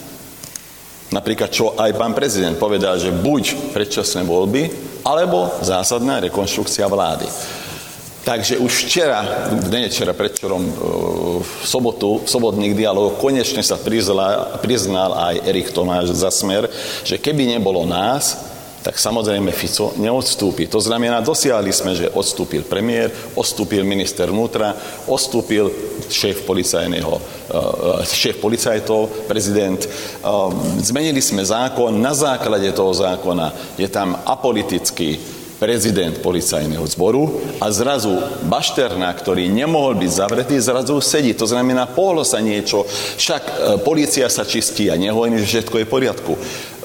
Napríklad, čo aj pán prezident povedal, že buď predčasné voľby, alebo zásadná rekonštrukcia vlády. Takže už včera, nie včera, predčerom, e, v sobotu, v sobotných dialog konečne sa priznal, priznal aj Erik Tomáš za smer, že keby nebolo nás, tak samozrejme Fico neodstúpi. To znamená, dosiahli sme, že odstúpil premiér, odstúpil minister vnútra, odstúpil šéf policajného, e, šéf policajtov, prezident. E, zmenili sme zákon, na základe toho zákona je tam apolitický prezident policajného zboru a zrazu Bašterna, ktorý nemohol byť zavretý, zrazu sedí. To znamená, pohlo sa niečo, však e, policia sa čistí a nehovorím, že všetko je v poriadku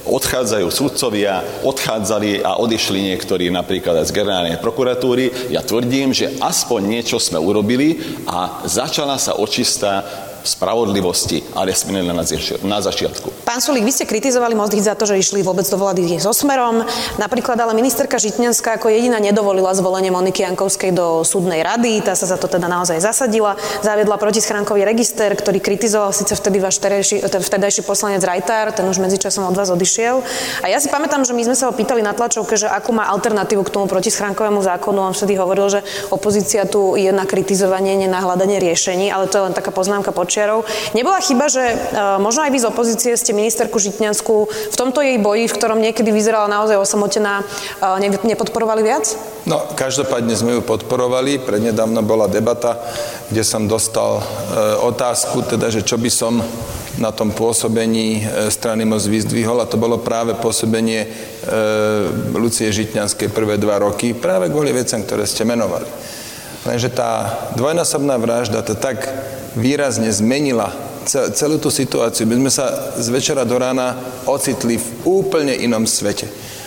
odchádzajú sudcovia, odchádzali a odišli niektorí napríklad z generálnej prokuratúry. Ja tvrdím, že aspoň niečo sme urobili a začala sa očistá spravodlivosti a respektíve na začiatku. Pán Sulík, vy ste kritizovali Most za to, že išli vôbec do vlády so Smerom. Napríklad ale ministerka Žitňanská ako jediná nedovolila zvolenie Moniky Jankovskej do súdnej rady. Tá sa za to teda naozaj zasadila. Zaviedla protischránkový register, ktorý kritizoval síce vtedy váš terejší, vtedajší poslanec Rajtár, ten už medzičasom od vás odišiel. A ja si pamätám, že my sme sa ho pýtali na tlačovke, že akú má alternatívu k tomu protischránkovému zákonu. On vtedy hovoril, že opozícia tu je na kritizovanie, nie na hľadanie riešení, ale to je len taká poznámka poč- Počiarov. Nebola chyba, že uh, možno aj vy z opozície ste ministerku Žitňanskú v tomto jej boji, v ktorom niekedy vyzerala naozaj osamotená, ne, nepodporovali viac? No, každopádne sme ju podporovali. Prednedávno bola debata, kde som dostal uh, otázku, teda, že čo by som na tom pôsobení strany moc vyzdvihol a to bolo práve pôsobenie e, Lucie Žitňanskej prvé dva roky, práve kvôli vecem, ktoré ste menovali. Lenže tá dvojnásobná vražda to tak výrazne zmenila celú tú situáciu. My sme sa z večera do rána ocitli v úplne inom svete.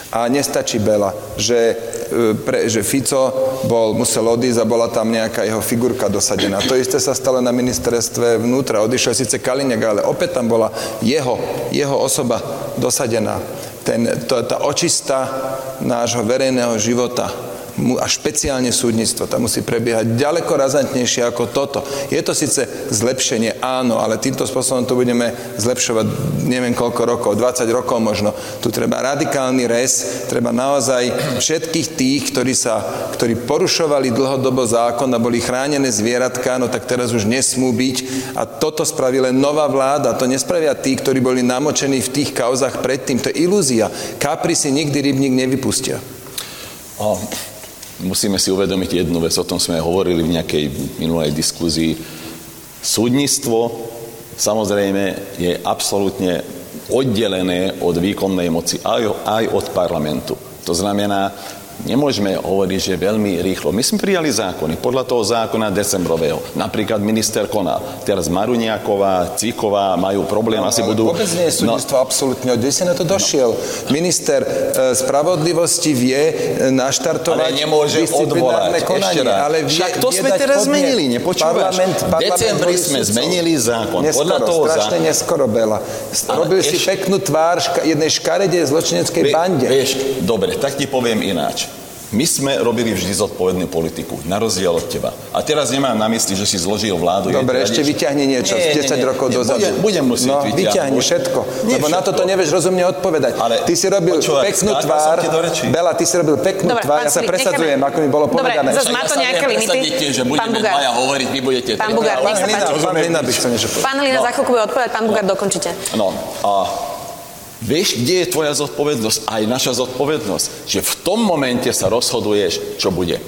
A nestačí Bela, že, e, pre, že Fico bol, musel odísť a bola tam nejaká jeho figurka dosadená. To isté sa stalo na ministerstve vnútra. Odišiel síce Kaliňák, ale opäť tam bola jeho, jeho osoba dosadená. Ten, to, tá očista nášho verejného života, a špeciálne súdnictvo. Tam musí prebiehať ďaleko razantnejšie ako toto. Je to síce zlepšenie, áno, ale týmto spôsobom to budeme zlepšovať neviem koľko rokov, 20 rokov možno. Tu treba radikálny res, treba naozaj všetkých tých, ktorí, sa, ktorí porušovali dlhodobo zákon a boli chránené zvieratka, no tak teraz už nesmú byť. A toto spraví len nová vláda. To nespravia tí, ktorí boli namočení v tých kauzach predtým. To je ilúzia. Kapri si nikdy rybník nevypustia. Oh musíme si uvedomiť jednu vec, o tom sme hovorili v nejakej minulej diskuzii. Súdnictvo samozrejme je absolútne oddelené od výkonnej moci, aj, aj od parlamentu. To znamená, Nemôžeme hovoriť, že veľmi rýchlo. My sme prijali zákony podľa toho zákona decembrového. Napríklad minister konal. Teraz Maruniaková, Cíková majú problém, no, asi budú... Vôbec nie je no. súdnictvo no, absolútne. Kde si na to došiel? No. Minister e, spravodlivosti vie e, naštartovať ale nemôže odvolať. Konanie, Ešte raz. Ale vie, Však to sme teraz podne. zmenili, nepočúvaš? Parlament, parlament decembri sme zmenili zákon. Neskoro, podľa toho strašne zákon. neskoro, Bela. Robil si peknú tvár ška, jednej škarede zločineckej bande. Vieš, dobre, tak ti poviem ináč. My sme robili vždy zodpovednú politiku, na rozdiel od teba. A teraz nemám na mysli, že si zložil vládu. Dobre, ešte vyťahni niečo nie, z 10 nie, nie, rokov nie, dozadu. Budem, budem musieť no, vyťahnuť. vyťahni všetko. Nie lebo všetko. na toto nevieš rozumne odpovedať. Ale ty si robil počúvaj, peknú tvár. Bela, ty si robil peknú Dobre, tvár. Ja sa presadzujem, ako mi bolo povedané. Dobre, má to nejaké limity. že budeme dvaja hovoriť, vy budete... Pán Bugár, nech sa páči. Pán Lina. Pán za chvíľku bude odpovedať, pán Bugár, dokončite. No, a Vieš, kde je tvoja zodpovednosť? Aj naša zodpovednosť. Že v tom momente sa rozhoduješ, čo bude.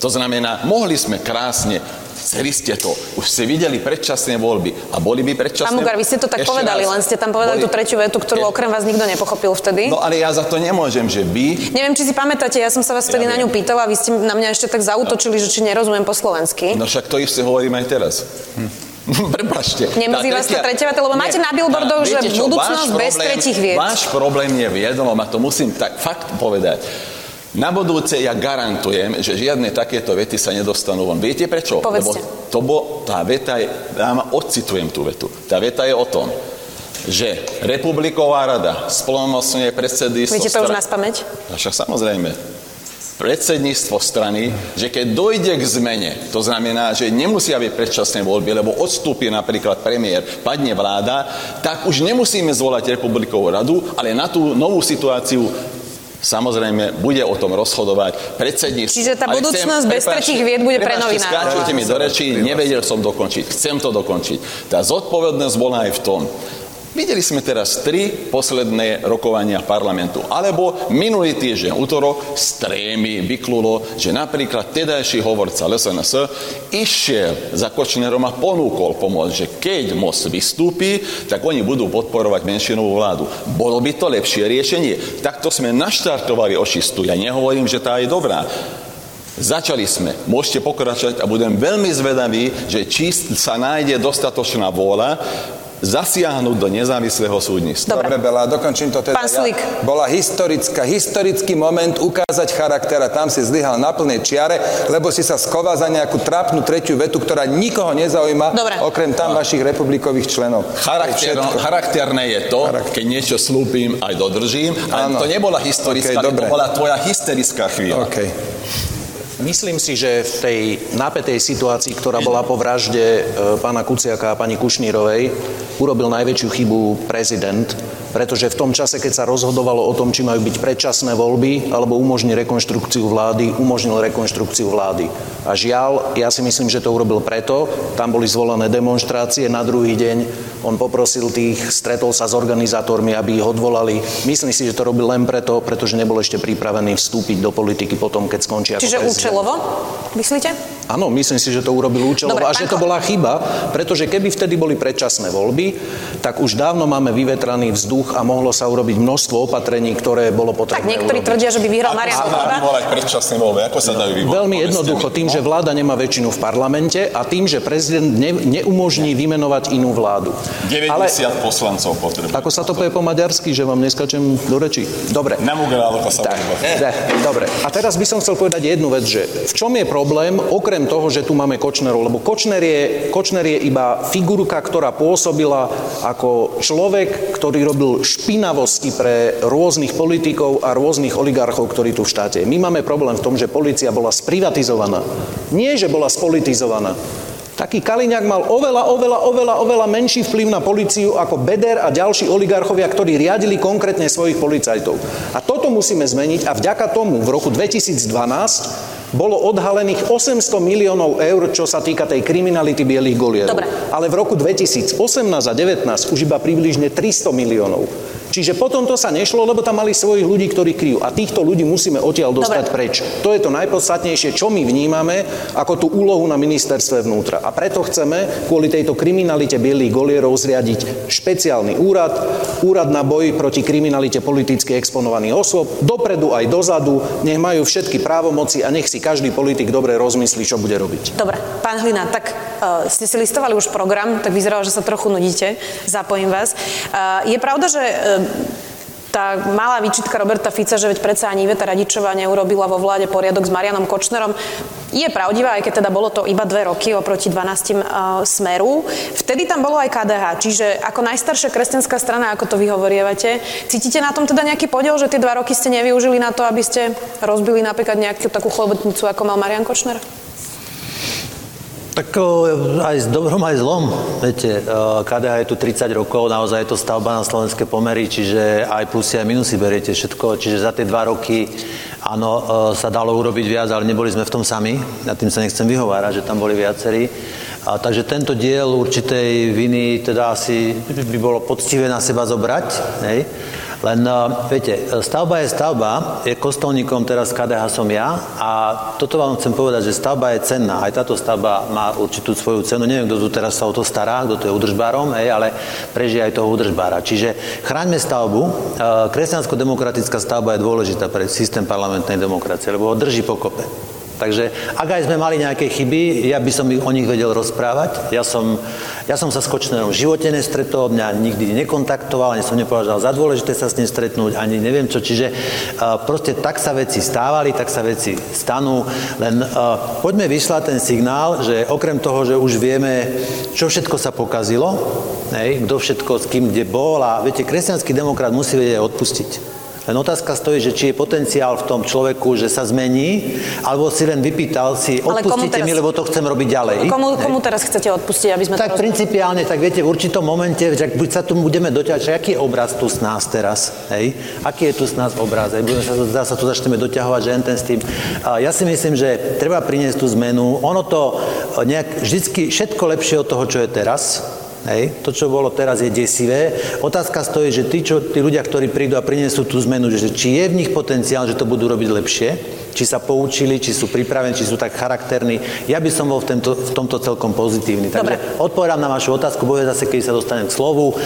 To znamená, mohli sme krásne Chceli ste to. Už ste videli predčasné voľby. A boli by predčasné... Pán Mugar, vy ste to tak povedali, len ste tam povedali boli... tú tretiu vetu, ktorú okrem vás nikto nepochopil vtedy. No ale ja za to nemôžem, že vy... Neviem, či si pamätáte, ja som sa vás vtedy ja na ňu pýtala a vy ste na mňa ešte tak zautočili, no. že či nerozumiem po slovensky. No však to isté hovorím aj teraz. Hm. Prepašte. Nemrzí vás to tretia veta, lebo nie, máte na billboardov, že čo, budúcnosť problém, bez tretich vied. Váš problém je v jednom, a to musím tak fakt povedať. Na budúce ja garantujem, že žiadne takéto vety sa nedostanú von. Viete prečo? Povedzte. Lebo to bo, tá veta je, ja odcitujem tú vetu. Tá veta je o tom, že Republiková rada splnomocňuje predsedy... Viete to už na spameť? Však samozrejme predsedníctvo strany, že keď dojde k zmene, to znamená, že nemusia byť predčasné voľby, lebo odstúpi napríklad premiér, padne vláda, tak už nemusíme zvolať republikovú radu, ale na tú novú situáciu Samozrejme, bude o tom rozhodovať predsedníctvo. Čiže tá budúcnosť bez tretích vied bude pre novinárov. Skáčujte mi do reči, nevedel som dokončiť. Chcem to dokončiť. Tá zodpovednosť bola aj v tom, Videli sme teraz tri posledné rokovania parlamentu. Alebo minulý týždeň, útorok, z trémy vyklulo, že napríklad tedajší hovorca LSNS išiel za Kočnerom a ponúkol pomoc, že keď most vystúpi, tak oni budú podporovať menšinovú vládu. Bolo by to lepšie riešenie. Takto sme naštartovali očistu. Ja nehovorím, že tá je dobrá. Začali sme. Môžete pokračovať a budem veľmi zvedavý, že či sa nájde dostatočná vôľa zasiahnuť do nezávislého súdnictva. Dobre, Dobre Bela, dokončím to teda. Pán Sulík. Ja, bola historická, historický moment ukázať charakter a tam si zlyhal na plnej čiare, lebo si sa sková za nejakú trápnu tretiu vetu, ktorá nikoho nezaujíma, Dobre. okrem tam no. vašich republikových členov. Charakter, charakterné je to, Charakter. keď niečo slúbim, aj dodržím, ale to nebola historická, okay, to bola tvoja hysterická chvíľa. Okay. Myslím si, že v tej napätej situácii, ktorá bola po vražde e, pána Kuciaka a pani Kušnírovej, urobil najväčšiu chybu prezident, pretože v tom čase, keď sa rozhodovalo o tom, či majú byť predčasné voľby alebo umožní rekonštrukciu vlády, umožnil rekonštrukciu vlády. A žiaľ, ja si myslím, že to urobil preto, tam boli zvolené demonstrácie, na druhý deň on poprosil tých, stretol sa s organizátormi, aby ich odvolali. Myslím si, že to robil len preto, pretože nebol ešte pripravený vstúpiť do politiky potom, keď skončí ako Čiže účelovo, myslíte? Áno, myslím si, že to urobil účelovo Dobre, a že to bola chyba, pretože keby vtedy boli predčasné voľby, tak už dávno máme vyvetraný vzduch a mohlo sa urobiť množstvo opatrení, ktoré bolo potrebné Tak niektorí urobiť. tvrdia, že by vyhral Marian Ako sa dá Kotleba. vyvolať predčasné voľby? Ako sa dajú vyvolať? Veľmi jednoducho, tým, že vláda nemá väčšinu v parlamente a tým, že prezident ne, neumožní vymenovať inú vládu. 90 poslancov potrebuje. Ako sa to povie po maďarsky, že vám neskačem do reči? Dobre. Nemugerálo sa Tak, dobre. A teraz by som chcel povedať jednu vec, že v čom je problém, okrem toho, že tu máme Kočnerov, lebo Kočner je, Kočner je iba figurka, ktorá pôsobila ako človek, ktorý robil špinavosti pre rôznych politikov a rôznych oligarchov, ktorí tu v štáte. My máme problém v tom, že policia bola sprivatizovaná. Nie, že bola spolitizovaná. Taký Kaliňák mal oveľa, oveľa, oveľa, oveľa menší vplyv na policiu ako Beder a ďalší oligarchovia, ktorí riadili konkrétne svojich policajtov. A toto musíme zmeniť a vďaka tomu v roku 2012 bolo odhalených 800 miliónov eur, čo sa týka tej kriminality bielých golierov. Dobre. Ale v roku 2018 a 2019 už iba približne 300 miliónov. Čiže potom to sa nešlo, lebo tam mali svojich ľudí, ktorí kryjú. A týchto ľudí musíme odtiaľ dostať Dobre. preč. To je to najpodstatnejšie, čo my vnímame ako tú úlohu na ministerstve vnútra. A preto chceme kvôli tejto kriminalite bielých golierov zriadiť špeciálny úrad, úrad na boj proti kriminalite politicky exponovaných osôb, dopredu aj dozadu, nech majú všetky právomoci a nech si každý politik dobre rozmyslí, čo bude robiť. Dobre, pán Hlina, tak uh, ste si listovali už program, tak vyzeralo, že sa trochu nudíte. Zapojím vás. Uh, je pravda, že uh, tá malá výčitka Roberta Fica, že veď predsa ani Iveta Radičová neurobila vo vláde poriadok s Marianom Kočnerom, je pravdivá, aj keď teda bolo to iba dve roky oproti 12 uh, smeru. Vtedy tam bolo aj KDH, čiže ako najstaršia kresťanská strana, ako to vy hovorievate, cítite na tom teda nejaký podiel, že tie dva roky ste nevyužili na to, aby ste rozbili napríklad nejakú takú chlobotnicu, ako mal Marian Kočner? Tak o, aj s dobrom, aj zlom. Viete, KDH je tu 30 rokov, naozaj je to stavba na slovenské pomery, čiže aj plusy, aj minusy beriete všetko. Čiže za tie dva roky, áno, o, sa dalo urobiť viac, ale neboli sme v tom sami. Na tým sa nechcem vyhovárať, že tam boli viacerí. A, takže tento diel určitej viny teda asi by bolo poctivé na seba zobrať. Hej? Len, uh, viete, stavba je stavba, je kostolníkom, teraz KDH som ja a toto vám chcem povedať, že stavba je cenná. Aj táto stavba má určitú svoju cenu. Neviem, kto tu teraz sa o to stará, kto to je udržbárom, hej, ale prežije aj toho udržbára. Čiže chráňme stavbu. Uh, Kresťansko-demokratická stavba je dôležitá pre systém parlamentnej demokracie, lebo ho drží pokope. Takže ak aj sme mali nejaké chyby, ja by som ich o nich vedel rozprávať. Ja som, ja som sa s Kočnerom v živote nestretol, mňa nikdy nekontaktoval, ani som nepovažoval za dôležité sa s ním stretnúť, ani neviem čo. Čiže uh, proste tak sa veci stávali, tak sa veci stanú. Len uh, poďme vyslať ten signál, že okrem toho, že už vieme, čo všetko sa pokazilo, hej, kto všetko s kým kde bol a viete, kresťanský demokrat musí vedieť odpustiť. Len otázka stojí, že či je potenciál v tom človeku, že sa zmení, alebo si len vypýtal si, odpustite teraz- mi, lebo to chcem robiť ďalej. Komu, komu teraz chcete odpustiť, aby sme to Tak rozumeli? principiálne, tak viete, v určitom momente, že buď sa tu budeme doťahovať, aký je obraz tu s nás teraz, hej? Aký je tu s nás obraz, hej? Budeme sa, zdá sa tu začneme doťahovať, že ten s tým. A ja si myslím, že treba priniesť tú zmenu. Ono to e, nejak, vždycky všetko lepšie od toho, čo je teraz, Hej, to, čo bolo teraz, je desivé. Otázka stojí, že tí, čo, tí ľudia, ktorí prídu a prinesú tú zmenu, že či je v nich potenciál, že to budú robiť lepšie, či sa poučili, či sú pripravení, či sú tak charakterní. Ja by som bol v, tento, v tomto celkom pozitívny. Takže Dobre. odpovedám na vašu otázku, bude zase, keď sa dostanem k slovu.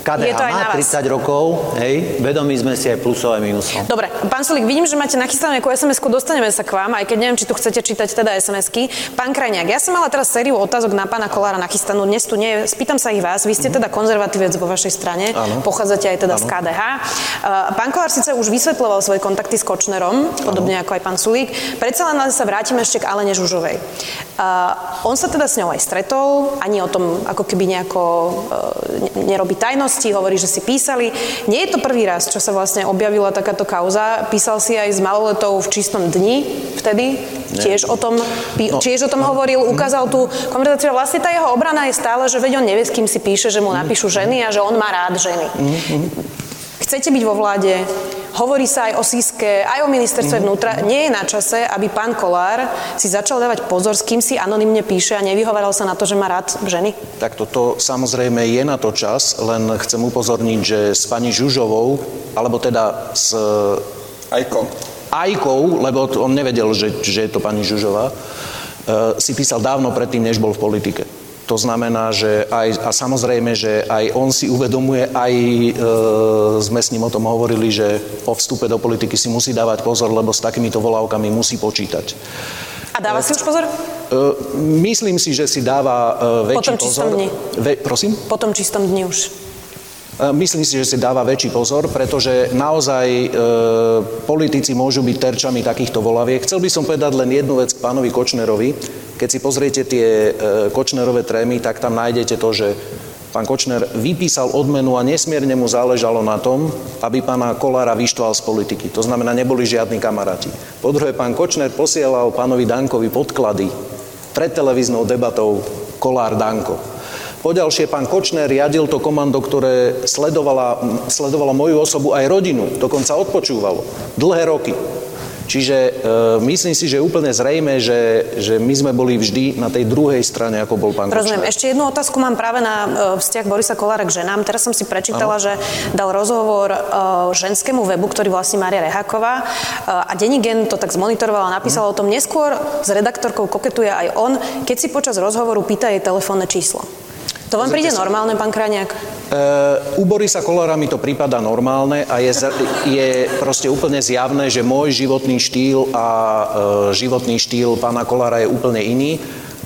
KDH má vás. 30 rokov, hej, vedomí sme si aj plusov aj minusov. Dobre, pán Sulík, vidím, že máte nachystanú nejakú SMS-ku, dostaneme sa k vám, aj keď neviem, či tu chcete čítať teda SMS-ky. Pán Krajniak, ja som mala teraz sériu otázok na pána Kolára nachystanú, dnes tu nie spýtam sa ich vás, vy ste teda konzervatívec vo vašej strane, Áno. pochádzate aj teda z KDH. Pán Kolár síce už vysvetľoval svoje kontakty s Kočnerom, podobne ako aj pán Sulík, predsa len sa vrátime ešte k Alene Žužovej. Uh, on sa teda s ňou aj stretol, ani o tom ako keby nejako uh, ne- nerobí tajnosti, hovorí, že si písali. Nie je to prvý raz, čo sa vlastne objavila takáto kauza. Písal si aj s maloletou v čistom dni vtedy, tiež o tom, No. tiež o tom hovoril, ukázal tú konverzáciu. Vlastne tá jeho obrana je stále, že veď on nevie, s kým si píše, že mu napíšu ženy a že on má rád ženy. Chcete byť vo vláde, hovorí sa aj o Siske, aj o ministerstve vnútra. Nie je na čase, aby pán Kolár si začal dávať pozor, s kým si anonymne píše a nevyhovaral sa na to, že má rád ženy? Tak toto samozrejme je na to čas, len chcem upozorniť, že s pani Žužovou, alebo teda s Ajko. Ajkou, lebo on nevedel, že, že je to pani Žužová, e, si písal dávno predtým, než bol v politike. To znamená, že aj, a samozrejme, že aj on si uvedomuje, aj e, sme s ním o tom hovorili, že po vstupe do politiky si musí dávať pozor, lebo s takýmito volávkami musí počítať. A dáva si už pozor? E, myslím si, že si dáva e, väčší Potom pozor. dni. Ve, prosím? Potom čistom dni už. E, myslím si, že si dáva väčší pozor, pretože naozaj e, politici môžu byť terčami takýchto volaviek. Chcel by som povedať len jednu vec k pánovi Kočnerovi. Keď si pozriete tie e, Kočnerové trémy, tak tam nájdete to, že pán Kočner vypísal odmenu a nesmierne mu záležalo na tom, aby pána Kolára vyštval z politiky. To znamená, neboli žiadni kamaráti. Po druhé, pán Kočner posielal pánovi Dankovi podklady pred televíznou debatou Kolár Danko. Poďalšie, pán Kočner riadil to komando, ktoré sledovala, sledovalo moju osobu aj rodinu, dokonca odpočúvalo. Dlhé roky. Čiže e, myslím si, že je úplne zrejme, že, že my sme boli vždy na tej druhej strane, ako bol pán Rozumiem. Kočner. Ešte jednu otázku mám práve na e, vzťah Borisa Kolára k ženám. Teraz som si prečítala, ano. že dal rozhovor e, ženskému webu, ktorý vlastní Maria Reháková e, a Denigen to tak zmonitoroval a napísal hmm. o tom. Neskôr s redaktorkou koketuje aj on, keď si počas rozhovoru pýta jej telefónne číslo. To vám príde normálne, pán Kraniak? Uh, u Borisa Kolára mi to prípada normálne a je, je proste úplne zjavné, že môj životný štýl a uh, životný štýl pána Kolára je úplne iný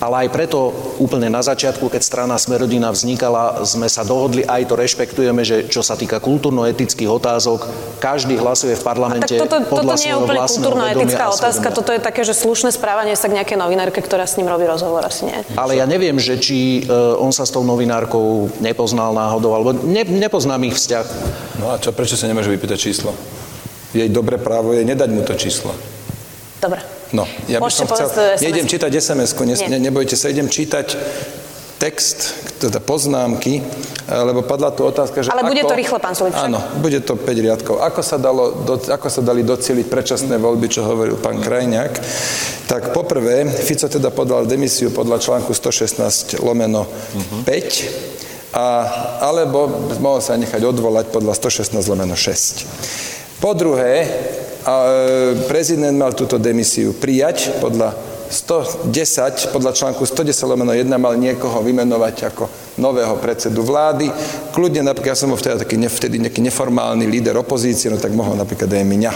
ale aj preto úplne na začiatku, keď strana Smerodina vznikala, sme sa dohodli, aj to rešpektujeme, že čo sa týka kultúrno-etických otázok, každý hlasuje v parlamente a tak toto, podľa toto nie je úplne kultúrno-etická otázka, toto je také, že slušné správanie sa k nejakej novinárke, ktorá s ním robí rozhovor, asi nie. Ale ja neviem, že či uh, on sa s tou novinárkou nepoznal náhodou, alebo ne, nepoznám ich vzťah. No a čo, prečo sa nemôže vypýtať číslo? Jej dobré právo je nedať mu to číslo. Dobre. No, ja by som chcel, nejdem čítať SMS-ku, ne, ne, nebojte sa, idem čítať text, teda poznámky, lebo padla tu otázka, že Ale ako, bude to rýchle, pán Sulik, Áno, bude to 5 riadkov. Ako sa, dalo, do, ako sa dali docieliť predčasné voľby, čo hovoril pán Krajňák? Tak poprvé, Fico teda podal demisiu podľa článku 116 lomeno 5, a, alebo mohol sa nechať odvolať podľa 116 lomeno 6. Po druhé, a e, prezident mal túto demisiu prijať podľa 110, podľa článku 110 lomeno 1 mal niekoho vymenovať ako nového predsedu vlády. Kľudne, napríklad, ja som bol vtedy, taký, vtedy nejaký neformálny líder opozície, no tak mohol napríklad aj mňa.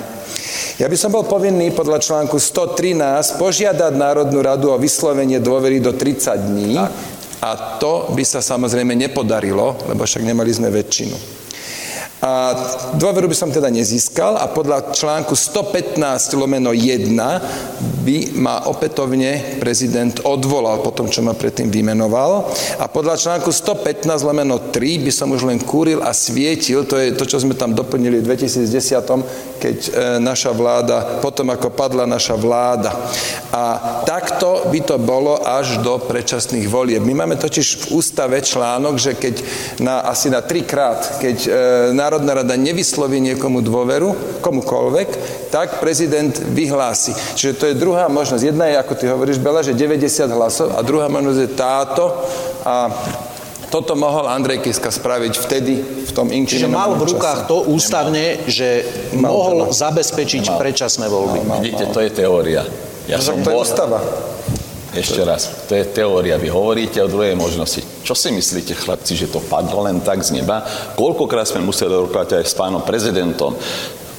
Ja by som bol povinný podľa článku 113 požiadať Národnú radu o vyslovenie dôvery do 30 dní tak. a to by sa samozrejme nepodarilo, lebo však nemali sme väčšinu. A dôveru by som teda nezískal a podľa článku 115 lomeno 1 by ma opätovne prezident odvolal po tom, čo ma predtým vymenoval. A podľa článku 115 lomeno 3 by som už len kúril a svietil, to je to, čo sme tam doplnili v 2010, keď e, naša vláda, potom ako padla naša vláda. A takto by to bolo až do predčasných volieb. My máme totiž v ústave článok, že keď na, asi na trikrát, keď e, na Národná rada nevysloví niekomu dôveru, komukolvek, tak prezident vyhlási. Čiže to je druhá možnosť. Jedna je, ako ty hovoríš, Bela, že 90 hlasov a druhá možnosť je táto a toto mohol Andrej Kiska spraviť vtedy, v tom Čiže mal v rukách čase. to ústavne, Nemal. že mal, mohol mal. zabezpečiť Nemal. predčasné voľby. Mal, mal, Vidíte, to je teória. Ja som to je ústava. Ešte raz, to je teória. Vy hovoríte o druhej možnosti. Čo si myslíte, chlapci, že to padlo len tak z neba? Koľkokrát sme museli rokovať aj s pánom prezidentom,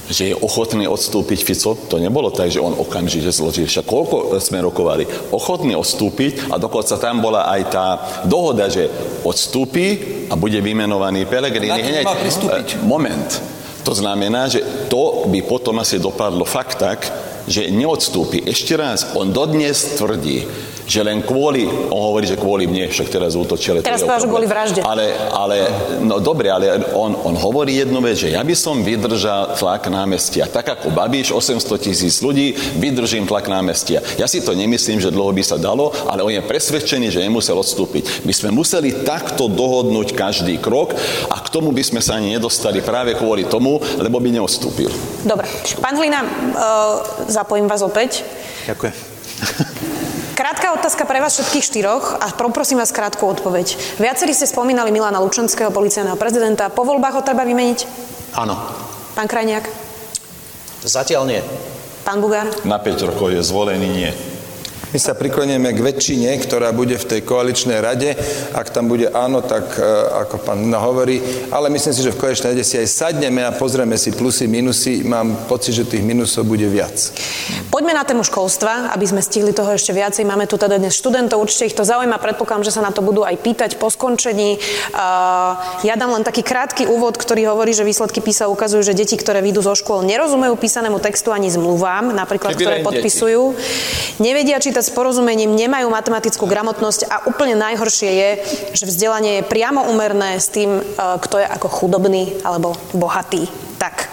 že je ochotný odstúpiť Fico, to nebolo tak, že on okamžite zložil. Však koľko sme rokovali? Ochotný odstúpiť a dokonca tam bola aj tá dohoda, že odstúpi a bude vymenovaný Pelegrini. Hneď, moment. To znamená, že to by potom asi dopadlo fakt tak, že neodstúpi. Ešte raz, on dodnes tvrdí, že len kvôli, on hovorí, že kvôli mne, však teraz útočili. Teraz povedal, že kvôli vražde. Ale, ale, no dobre, ale on, on hovorí jednu vec, že ja by som vydržal tlak námestia. Tak ako Babiš, 800 tisíc ľudí, vydržím tlak námestia. Ja si to nemyslím, že dlho by sa dalo, ale on je presvedčený, že nemusel odstúpiť. My sme museli takto dohodnúť každý krok a k tomu by sme sa ani nedostali práve kvôli tomu, lebo by neodstúpil. Dobre. Pán Hlina, uh, zapojím vás opäť. Ďakujem. Krátka otázka pre vás všetkých štyroch a poprosím vás krátku odpoveď. Viacerí ste spomínali Milana Lučenského, policajného prezidenta. Po voľbách ho treba vymeniť? Áno. Pán Krajniak? Zatiaľ nie. Pán Bugár? Na 5 rokov je zvolený nie. My sa priklonieme k väčšine, ktorá bude v tej koaličnej rade. Ak tam bude áno, tak e, ako pán hovorí. Ale myslím si, že v koaličnej rade si aj sadneme a pozrieme si plusy, minusy. Mám pocit, že tých minusov bude viac. Poďme na tému školstva, aby sme stihli toho ešte viacej. Máme tu teda dnes študentov, určite ich to zaujíma. Predpokladám, že sa na to budú aj pýtať po skončení. Ja dám len taký krátky úvod, ktorý hovorí, že výsledky PISA ukazujú, že deti, ktoré vyjdú zo škôl, nerozumejú písanému textu ani zmluvám, napríklad, ktoré podpisujú. Nevedia čítať čítať s porozumením, nemajú matematickú gramotnosť a úplne najhoršie je, že vzdelanie je priamo umerné s tým, e, kto je ako chudobný alebo bohatý. Tak,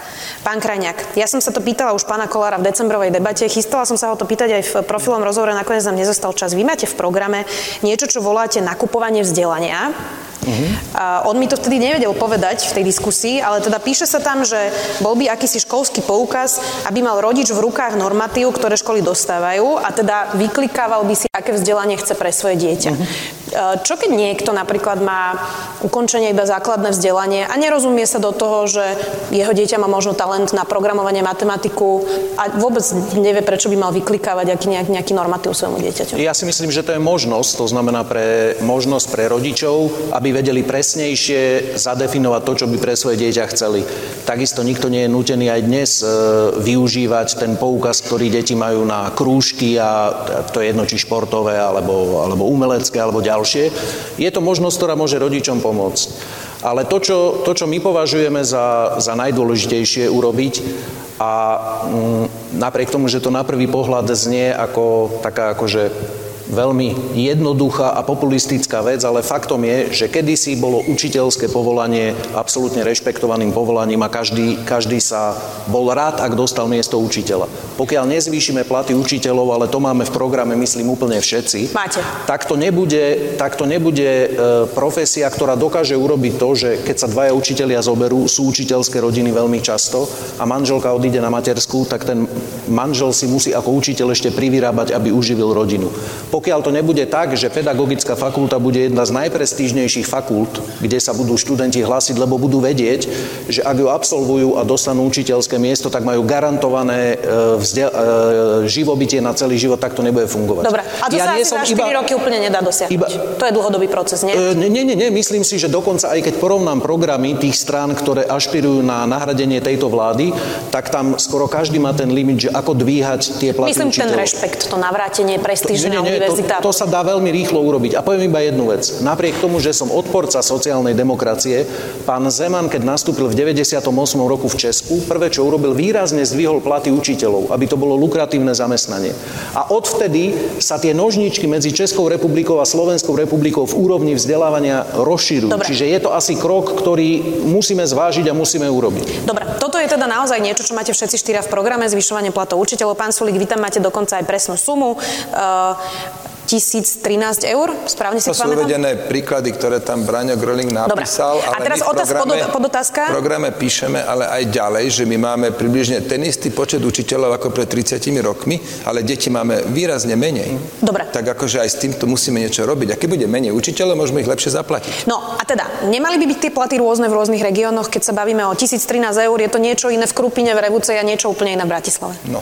Pán Krajňák, ja som sa to pýtala už pána Kolára v decembrovej debate, chystala som sa ho to pýtať aj v profilom rozhovore, nakoniec nám nezostal čas. Vy máte v programe niečo, čo voláte nakupovanie vzdelania. Uh-huh. A on mi to vtedy nevedel povedať v tej diskusii, ale teda píše sa tam, že bol by akýsi školský poukaz, aby mal rodič v rukách normatív, ktoré školy dostávajú a teda vyklikával by si, aké vzdelanie chce pre svoje dieťa. Uh-huh. Čo keď niekto napríklad má ukončenie iba základné vzdelanie a nerozumie sa do toho, že jeho dieťa má možno talent na programovanie, matematiku a vôbec nevie, prečo by mal vyklikávať aký nejak, nejaký normatív svojmu dieťaťu? Ja si myslím, že to je možnosť, to znamená pre možnosť pre rodičov, aby vedeli presnejšie zadefinovať to, čo by pre svoje dieťa chceli. Takisto nikto nie je nutený aj dnes e, využívať ten poukaz, ktorý deti majú na krúžky a to je jedno, či športové, alebo, alebo umelecké, alebo ďalšie. Je to možnosť, ktorá môže rodičom pomôcť. Ale to, čo, to, čo my považujeme za, za najdôležitejšie urobiť, a mm, napriek tomu, že to na prvý pohľad znie ako taká akože veľmi jednoduchá a populistická vec, ale faktom je, že kedysi bolo učiteľské povolanie absolútne rešpektovaným povolaním a každý, každý sa bol rád, ak dostal miesto učiteľa. Pokiaľ nezvýšime platy učiteľov, ale to máme v programe, myslím, úplne všetci, Máte. tak to nebude, tak to nebude e, profesia, ktorá dokáže urobiť to, že keď sa dvaja učitelia zoberú, sú učiteľské rodiny veľmi často a manželka odíde na matersku, tak ten manžel si musí ako učiteľ ešte privyrábať, aby uživil rodinu. Pokiaľ to nebude tak, že pedagogická fakulta bude jedna z najprestížnejších fakult, kde sa budú študenti hlásiť, lebo budú vedieť, že ak ju absolvujú a dostanú učiteľské miesto, tak majú garantované e, vzdia- e, živobytie na celý život, tak to nebude fungovať. Dobre, a to ja sa asi za 4 iba, roky úplne nedá dosiahnuť. Iba, to je dlhodobý proces, nie? E, nie, nie, nie, myslím si, že dokonca aj keď porovnám programy tých strán, ktoré ašpirujú na nahradenie tejto vlády, tak tam skoro každý má ten limit, že ako dvíhať tie platy Myslím učiteľov. ten rešpekt, to navrátenie prestíže na univerzitách to sa dá veľmi rýchlo urobiť. A poviem iba jednu vec. Napriek tomu, že som odporca sociálnej demokracie, pán Zeman, keď nastúpil v 98. roku v Česku, prvé, čo urobil, výrazne zdvihol platy učiteľov, aby to bolo lukratívne zamestnanie. A odvtedy sa tie nožničky medzi Českou republikou a Slovenskou republikou v úrovni vzdelávania rozširujú. Dobre. Čiže je to asi krok, ktorý musíme zvážiť a musíme urobiť. Dobre, toto je teda naozaj niečo, čo máte všetci štyria v programe, zvyšovanie platov učiteľov. Pán Sulík, vy tam máte dokonca aj presnú sumu. Uh, 1013 eur, správne si to sú uvedené príklady, ktoré tam Braňo Gröling napísal. Dobre. A teraz otáz, programe, podotázka. V programe píšeme ale aj ďalej, že my máme približne ten istý počet učiteľov ako pred 30 rokmi, ale deti máme výrazne menej. Dobre. Tak akože aj s týmto musíme niečo robiť. A keď bude menej učiteľov, môžeme ich lepšie zaplatiť. No a teda, nemali by byť tie platy rôzne v rôznych regiónoch, keď sa bavíme o 1013 eur, je to niečo iné v Krupine, v Revuce a niečo úplne iné v Bratislave. No.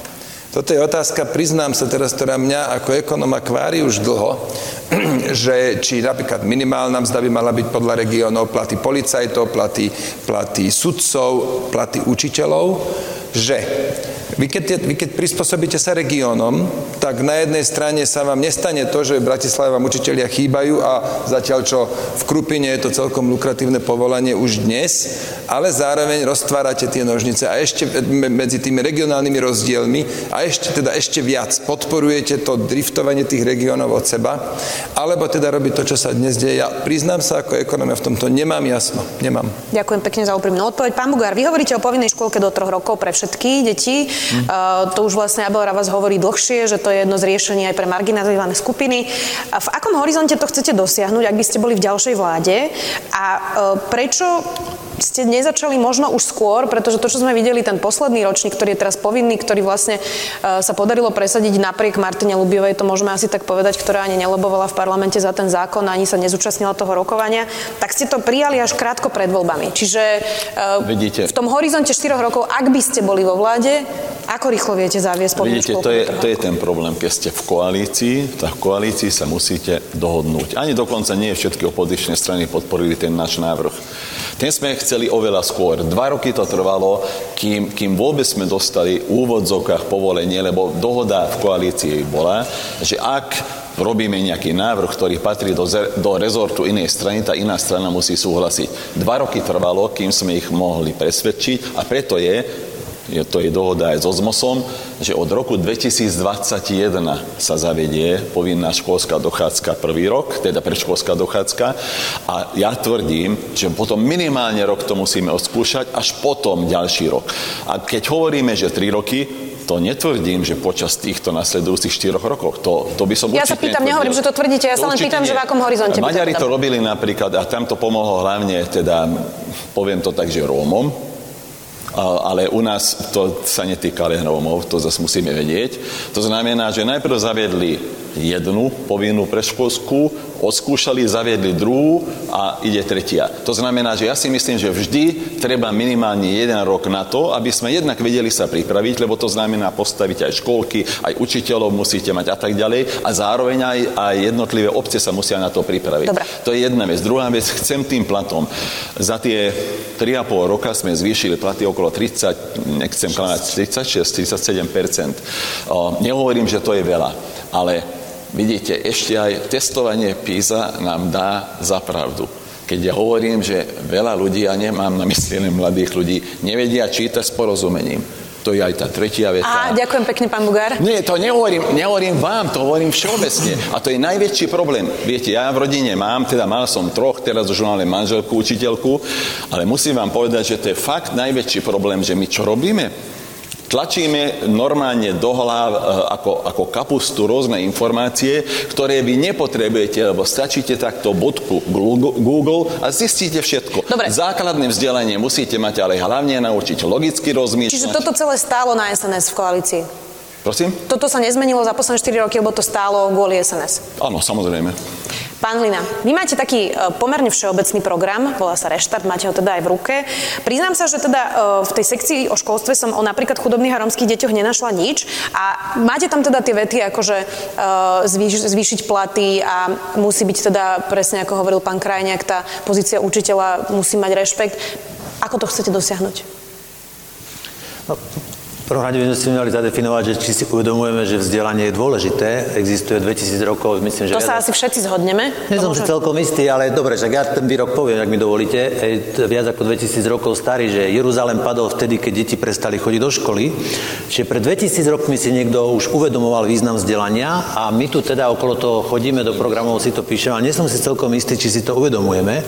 Toto je otázka, priznám sa teraz, ktorá mňa ako ekonoma kvári už dlho, že či napríklad minimálna mzda by mala byť podľa regiónov, platy policajtov, platy, platy sudcov, platy učiteľov, že vy keď, vy keď prispôsobíte sa regiónom, tak na jednej strane sa vám nestane to, že v Bratislave vám učiteľia chýbajú a zatiaľ čo v Krupine je to celkom lukratívne povolanie už dnes, ale zároveň roztvárate tie nožnice a ešte medzi tými regionálnymi rozdielmi a ešte, teda ešte viac podporujete to driftovanie tých regiónov od seba, alebo teda robiť to, čo sa dnes deje. Ja priznám sa ako ekonomia v tomto nemám jasno. Nemám. Ďakujem pekne za úprimnú odpoveď. Pán Bugár, vy hovoríte o povinnej škôlke do troch rokov pre všetky deti. Mm. To už vlastne Abel Ravas hovorí dlhšie, že to je jedno z riešení aj pre marginalizované skupiny. A v akom horizonte to chcete dosiahnuť, ak by ste boli v ďalšej vláde? A uh, prečo ste nezačali možno už skôr, pretože to, čo sme videli, ten posledný ročník, ktorý je teraz povinný, ktorý vlastne uh, sa podarilo presadiť napriek Martine Lubiovej, to môžeme asi tak povedať, ktorá ani nelobovala v parlamente za ten zákon, ani sa nezúčastnila toho rokovania, tak ste to prijali až krátko pred voľbami. Čiže uh, Vidíte. v tom horizonte 4 rokov, ak by ste boli vo vláde, ako rýchlo viete zaviesť povinnú Vidíte, to je, to je ten problém. Keď ste v koalícii, tak v koalícii sa musíte dohodnúť. Ani dokonca nie všetky opozičné strany podporili ten náš návrh. Ten sme chceli oveľa skôr. Dva roky to trvalo, kým, kým vôbec sme dostali v úvodzovkách povolenie, lebo dohoda v koalícii bola, že ak robíme nejaký návrh, ktorý patrí do, do rezortu inej strany, tá iná strana musí súhlasiť. Dva roky trvalo, kým sme ich mohli presvedčiť a preto je, je to je dohoda aj so ZMOSom, že od roku 2021 sa zavedie povinná školská dochádzka prvý rok, teda predškolská dochádzka a ja tvrdím, že potom minimálne rok to musíme odskúšať, až potom ďalší rok. A keď hovoríme, že 3 roky, to netvrdím, že počas týchto nasledujúcich 4 rokov. To, to by som Ja sa pýtam, nehovorím, že to tvrdíte, ja sa len pýtam, nie. že v akom horizonte. Maďari to robili napríklad, a tam to pomohlo hlavne, teda, poviem to tak, že Rómom, ale u nás to sa netýka len Rómov, to zase musíme vedieť. To znamená, že najprv zaviedli jednu povinnú preškolskú, odskúšali, zaviedli druhú a ide tretia. To znamená, že ja si myslím, že vždy treba minimálne jeden rok na to, aby sme jednak vedeli sa pripraviť, lebo to znamená postaviť aj školky, aj učiteľov musíte mať a tak ďalej a zároveň aj, aj jednotlivé obce sa musia na to pripraviť. Dobre. To je jedna vec. Druhá vec, chcem tým platom. Za tie 3,5 roka sme zvýšili platy okolo 30, nechcem klamať, 36, 37% Nehovorím, že to je veľa, ale Vidíte, ešte aj testovanie PISA nám dá za pravdu. Keď ja hovorím, že veľa ľudí, a nemám na mysli len mladých ľudí, nevedia čítať s porozumením. To je aj tá tretia veta. Á, ďakujem pekne, pán Bugár. Nie, to nehovorím, nehovorím vám, to hovorím všeobecne. A to je najväčší problém. Viete, ja v rodine mám, teda mal som troch, teraz už mám manželku, učiteľku, ale musím vám povedať, že to je fakt najväčší problém, že my čo robíme? Tlačíme normálne do hlav e, ako, ako kapustu rôzne informácie, ktoré vy nepotrebujete, lebo stačíte takto bodku Google a zistíte všetko. Dobre. Základné vzdelanie musíte mať, ale hlavne naučiť logicky rozmýšľať. Čiže toto celé stálo na SNS v koalícii? Prosím? Toto sa nezmenilo za posledné 4 roky, lebo to stálo kvôli SNS? Áno, samozrejme. Pán Hlina, vy máte taký e, pomerne všeobecný program, volá sa Reštart, máte ho teda aj v ruke. Priznám sa, že teda e, v tej sekcii o školstve som o napríklad chudobných a romských deťoch nenašla nič a máte tam teda tie vety, akože zvýš, zvýšiť platy a musí byť teda, presne ako hovoril pán Krajniak, tá pozícia učiteľa musí mať rešpekt. Ako to chcete dosiahnuť? No, prvom rade by sme si mali zadefinovať, že či si uvedomujeme, že vzdelanie je dôležité. Existuje 2000 rokov, myslím, že... To sa asi všetci zhodneme. Nie som si celkom istý, ale dobre, že ja ten výrok poviem, ak mi dovolíte. Je viac ako 2000 rokov starý, že Jeruzalém padol vtedy, keď deti prestali chodiť do školy. Čiže pred 2000 rokmi si niekto už uvedomoval význam vzdelania a my tu teda okolo toho chodíme do programov, si to píšeme, ale nie som si celkom istý, či si to uvedomujeme,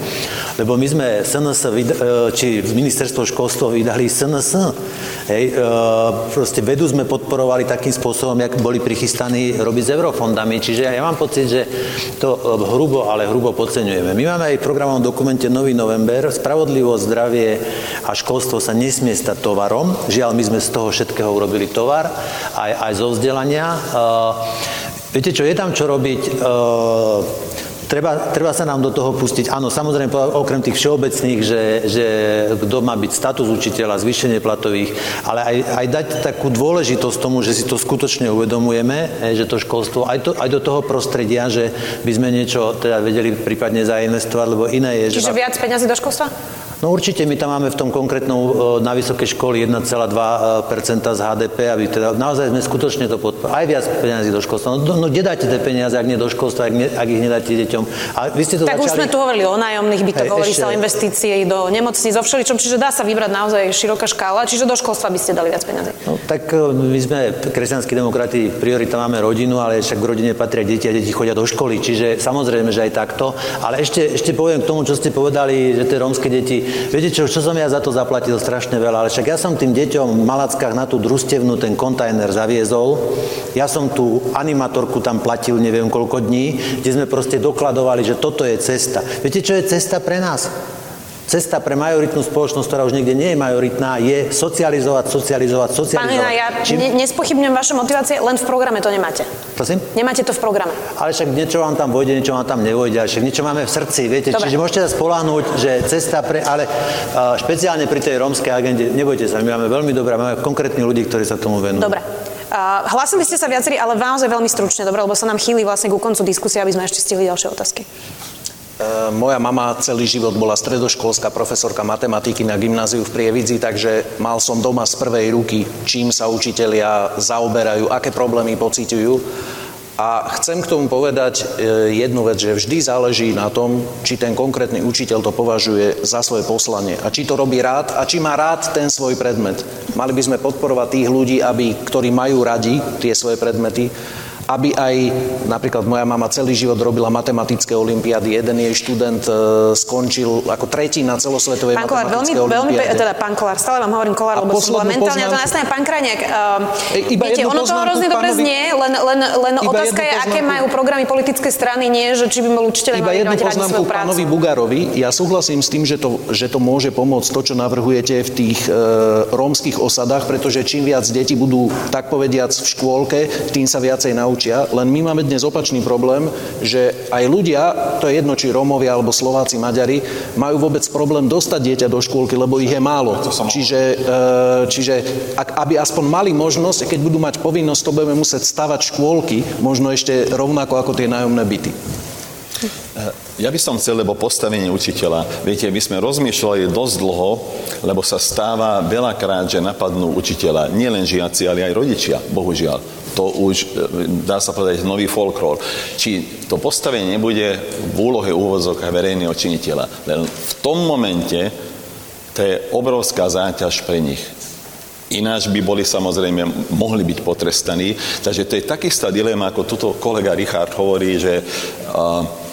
lebo my sme SNS, e, či ministerstvo školstva vydali SNS. Hej, e, proste vedu sme podporovali takým spôsobom, jak boli prichystaní robiť s eurofondami. Čiže ja mám pocit, že to e, hrubo, ale hrubo podceňujeme. My máme aj v programovom dokumente Nový november. Spravodlivosť, zdravie a školstvo sa nesmie stať tovarom. Žiaľ, my sme z toho všetkého urobili tovar, aj, aj zo vzdelania. Uh, viete čo, je tam čo robiť. Treba, treba sa nám do toho pustiť. Áno, samozrejme, okrem tých všeobecných, že, že kto má byť status učiteľa, zvýšenie platových, ale aj, aj dať takú dôležitosť tomu, že si to skutočne uvedomujeme, že to školstvo, aj, to, aj do toho prostredia, že by sme niečo teda vedeli prípadne zainvestovať, lebo iné je... Čiže že... viac peniazy do školstva? No určite my tam máme v tom konkrétnom e, na vysoké školy 1,2% z HDP, aby teda naozaj sme skutočne to podporili. Aj viac peniazí do školstva. No, no kde dáte tie peniaze, ak nie do školstva, ak, nie, ak ich nedáte deťom? A vy ste to tak začali... už sme tu hovorili o nájomných bytoch, hovorí sa o investícii do nemocníc, o všeličom, čiže dá sa vybrať naozaj široká škála, čiže do školstva by ste dali viac peniazy. No tak e, my sme kresťanskí demokrati, priorita máme rodinu, ale však v rodine patria deti a deti chodia do školy, čiže samozrejme, že aj takto. Ale ešte, ešte poviem k tomu, čo ste povedali, že tie rómske deti, viete čo, čo som ja za to zaplatil strašne veľa, ale však ja som tým deťom v Malackách na tú družstevnú ten kontajner zaviezol. Ja som tú animatorku tam platil neviem koľko dní, kde sme proste dokladovali, že toto je cesta. Viete, čo je cesta pre nás? Cesta pre majoritnú spoločnosť, ktorá už niekde nie je majoritná, je socializovať, socializovať, socializovať. Pán Lina, ja Čím... ne, nespochybňujem vaše motivácie, len v programe to nemáte. Prosím? Nemáte to v programe. Ale však niečo vám tam vojde, niečo vám tam nevojde, ale však niečo máme v srdci, viete. Dobre. Čiže môžete sa spoláhnuť, že cesta pre, ale špeciálne pri tej rómskej agende, nebojte sa, my máme veľmi dobré, máme konkrétni ľudí, ktorí sa tomu venujú. Dobre. Uh, hlasili ste sa viacerí, ale naozaj veľmi stručne, dobre, lebo sa nám chýli vlastne ku koncu diskusie, aby sme ešte stihli ďalšie otázky. E, moja mama celý život bola stredoškolská profesorka matematiky na gymnáziu v Prievidzi, takže mal som doma z prvej ruky, čím sa učitelia zaoberajú, aké problémy pociťujú. A chcem k tomu povedať e, jednu vec, že vždy záleží na tom, či ten konkrétny učiteľ to považuje za svoje poslanie a či to robí rád a či má rád ten svoj predmet. Mali by sme podporovať tých ľudí, aby, ktorí majú radi tie svoje predmety, aby aj napríklad moja mama celý život robila matematické olimpiády. Jeden jej študent e, skončil ako tretí na celosvetovej pán Kolár, veľmi, veľmi, teda pán Kolár, stále vám hovorím Kolár, lebo som bola mentálne poznám... to nastane. Pán Krajniak, uh, e, iba viete, ono to hrozne dobre znie, len, len, len otázka je, aké majú programy politické strany, nie, že či by boli učiteľe Iba jednu poznámku pánovi Bugarovi. Ja súhlasím s tým, že to, že to môže pomôcť to, čo navrhujete v tých uh, rómskych osadách, pretože čím viac detí budú, tak povediac, v škôlke, tým sa viacej naučia naučia, len my máme dnes opačný problém, že aj ľudia, to je jedno, či Rómovia alebo Slováci, Maďari, majú vôbec problém dostať dieťa do škôlky, lebo ich je málo. Čiže, e, čiže ak, aby aspoň mali možnosť, keď budú mať povinnosť, to budeme musieť stavať škôlky, možno ešte rovnako ako tie nájomné byty. Ja by som chcel, lebo postavenie učiteľa, viete, my sme rozmýšľali dosť dlho, lebo sa stáva veľakrát, že napadnú učiteľa, nielen žiaci, ale aj rodičia, bohužiaľ. To už, e, dá sa povedať, nový folklór. Či to postavenie nebude v úlohe úvodzok a verejného činiteľa. Len v tom momente to je obrovská záťaž pre nich. Ináč by boli samozrejme, mohli byť potrestaní. Takže to je takistá dilema, ako tuto kolega Richard hovorí, že uh,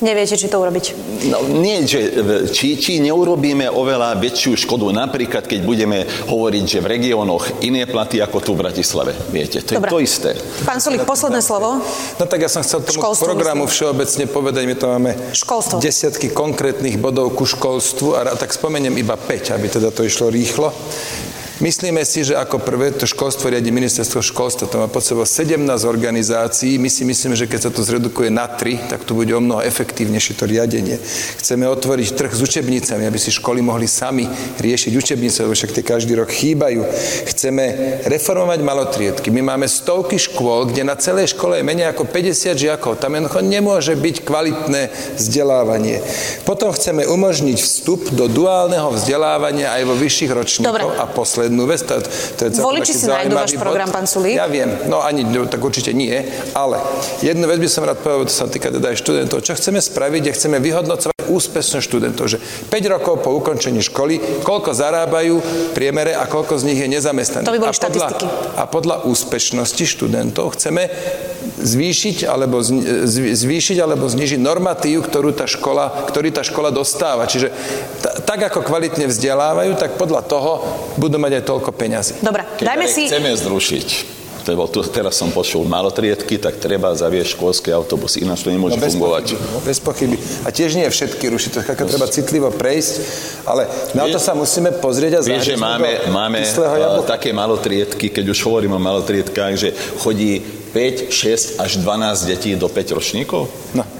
Neviete, či to urobiť? No, nie, že či, či neurobíme oveľa väčšiu škodu, napríklad keď budeme hovoriť, že v regiónoch iné platy ako tu v Bratislave. Viete, to Dobre. je to isté. Pán Sulik, posledné slovo. No tak ja som chcel tomu školstvu, programu myslím. všeobecne povedať, my to máme Školstvo. desiatky konkrétnych bodov ku školstvu a tak spomeniem iba 5, aby teda to išlo rýchlo. Myslíme si, že ako prvé to školstvo riadi ministerstvo školstva, to má pod sebou 17 organizácií. My si myslíme, že keď sa to zredukuje na 3, tak to bude o mnoho efektívnejšie to riadenie. Chceme otvoriť trh s učebnicami, aby si školy mohli sami riešiť učebnice, lebo však tie každý rok chýbajú. Chceme reformovať malotriedky. My máme stovky škôl, kde na celej škole je menej ako 50 žiakov. Tam jednoducho nemôže byť kvalitné vzdelávanie. Potom chceme umožniť vstup do duálneho vzdelávania aj vo vyšších ročníkoch a posledných jednu vec. To, to je Voliči si nájdu váš program, pán Sulík? Ja viem, no ani, no, tak určite nie, ale jednu vec by som rád povedal, to sa týka teda aj študentov. Čo chceme spraviť, je chceme vyhodnocovať úspešnosť študentov, že 5 rokov po ukončení školy, koľko zarábajú v priemere a koľko z nich je nezamestnaných. To by boli a podľa, a podľa úspešnosti študentov chceme zvýšiť alebo, zvýšiť alebo znižiť normatív, ktorú tá škola, ktorý tá škola dostáva. Čiže t- tak, ako kvalitne vzdelávajú, tak podľa toho budú mať aj toľko peňazí. Dobre, Keď dajme si... chceme zrušiť lebo tu, teraz som počul malotriedky, tak treba zaviesť školský autobus, ináč to nemôže no, bez fungovať. Pochyby, no, bez pochyby. A tiež nie všetky rušiť, to treba citlivo prejsť, ale na to sa musíme pozrieť a Vieš, že máme, máme uh, také malotriedky, keď už hovorím o malotriedkách, že chodí 5, 6 až 12 detí do 5 ročníkov? No.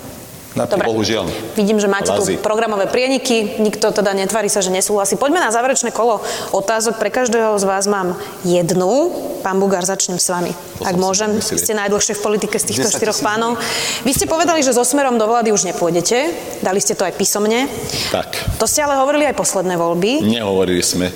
Dobre. Bohužiaľ. Vidím, že máte Lazy. tu programové prieniky, nikto teda netvarí sa, že nesúhlasí. Poďme na záverečné kolo otázok. Pre každého z vás mám jednu. Pán Bugár, začnem s vami. Ak môžem, vy ste najdlhšie v politike z týchto štyroch pánov. Vy ste povedali, že so smerom do vlády už nepôjdete. Dali ste to aj písomne. Tak. To ste ale hovorili aj posledné voľby. Nehovorili sme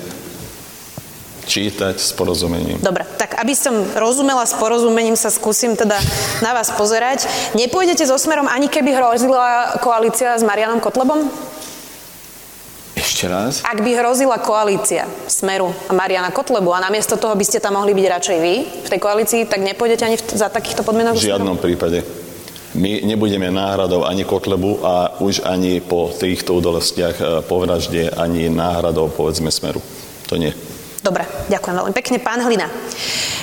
čítať s porozumením. Dobre, tak aby som rozumela s porozumením, sa skúsim teda na vás pozerať. Nepôjdete so smerom ani keby hrozila koalícia s Marianom Kotlebom? Ešte raz? Ak by hrozila koalícia Smeru a Mariana Kotlebu a namiesto toho by ste tam mohli byť radšej vy v tej koalícii, tak nepôjdete ani v, za takýchto podmienok? V žiadnom prípade. My nebudeme náhradou ani Kotlebu a už ani po týchto udalostiach eh, po vražde ani náhradou povedzme Smeru. To nie. Dobre, ďakujem veľmi pekne. Pán Hlina,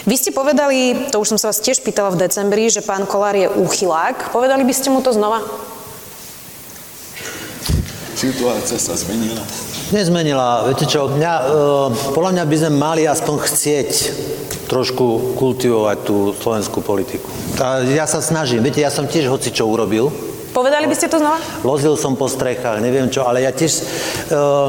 vy ste povedali, to už som sa vás tiež pýtala v decembri, že pán Kolár je úchylák. Povedali by ste mu to znova? Situácia sa zmenila. Nezmenila. Viete čo, mňa, e, podľa mňa by sme mali aspoň chcieť trošku kultivovať tú slovenskú politiku. A ja sa snažím. Viete, ja som tiež hoci čo urobil. Povedali by ste to znova? Lozil som po strechách, neviem čo, ale ja tiež... Uh,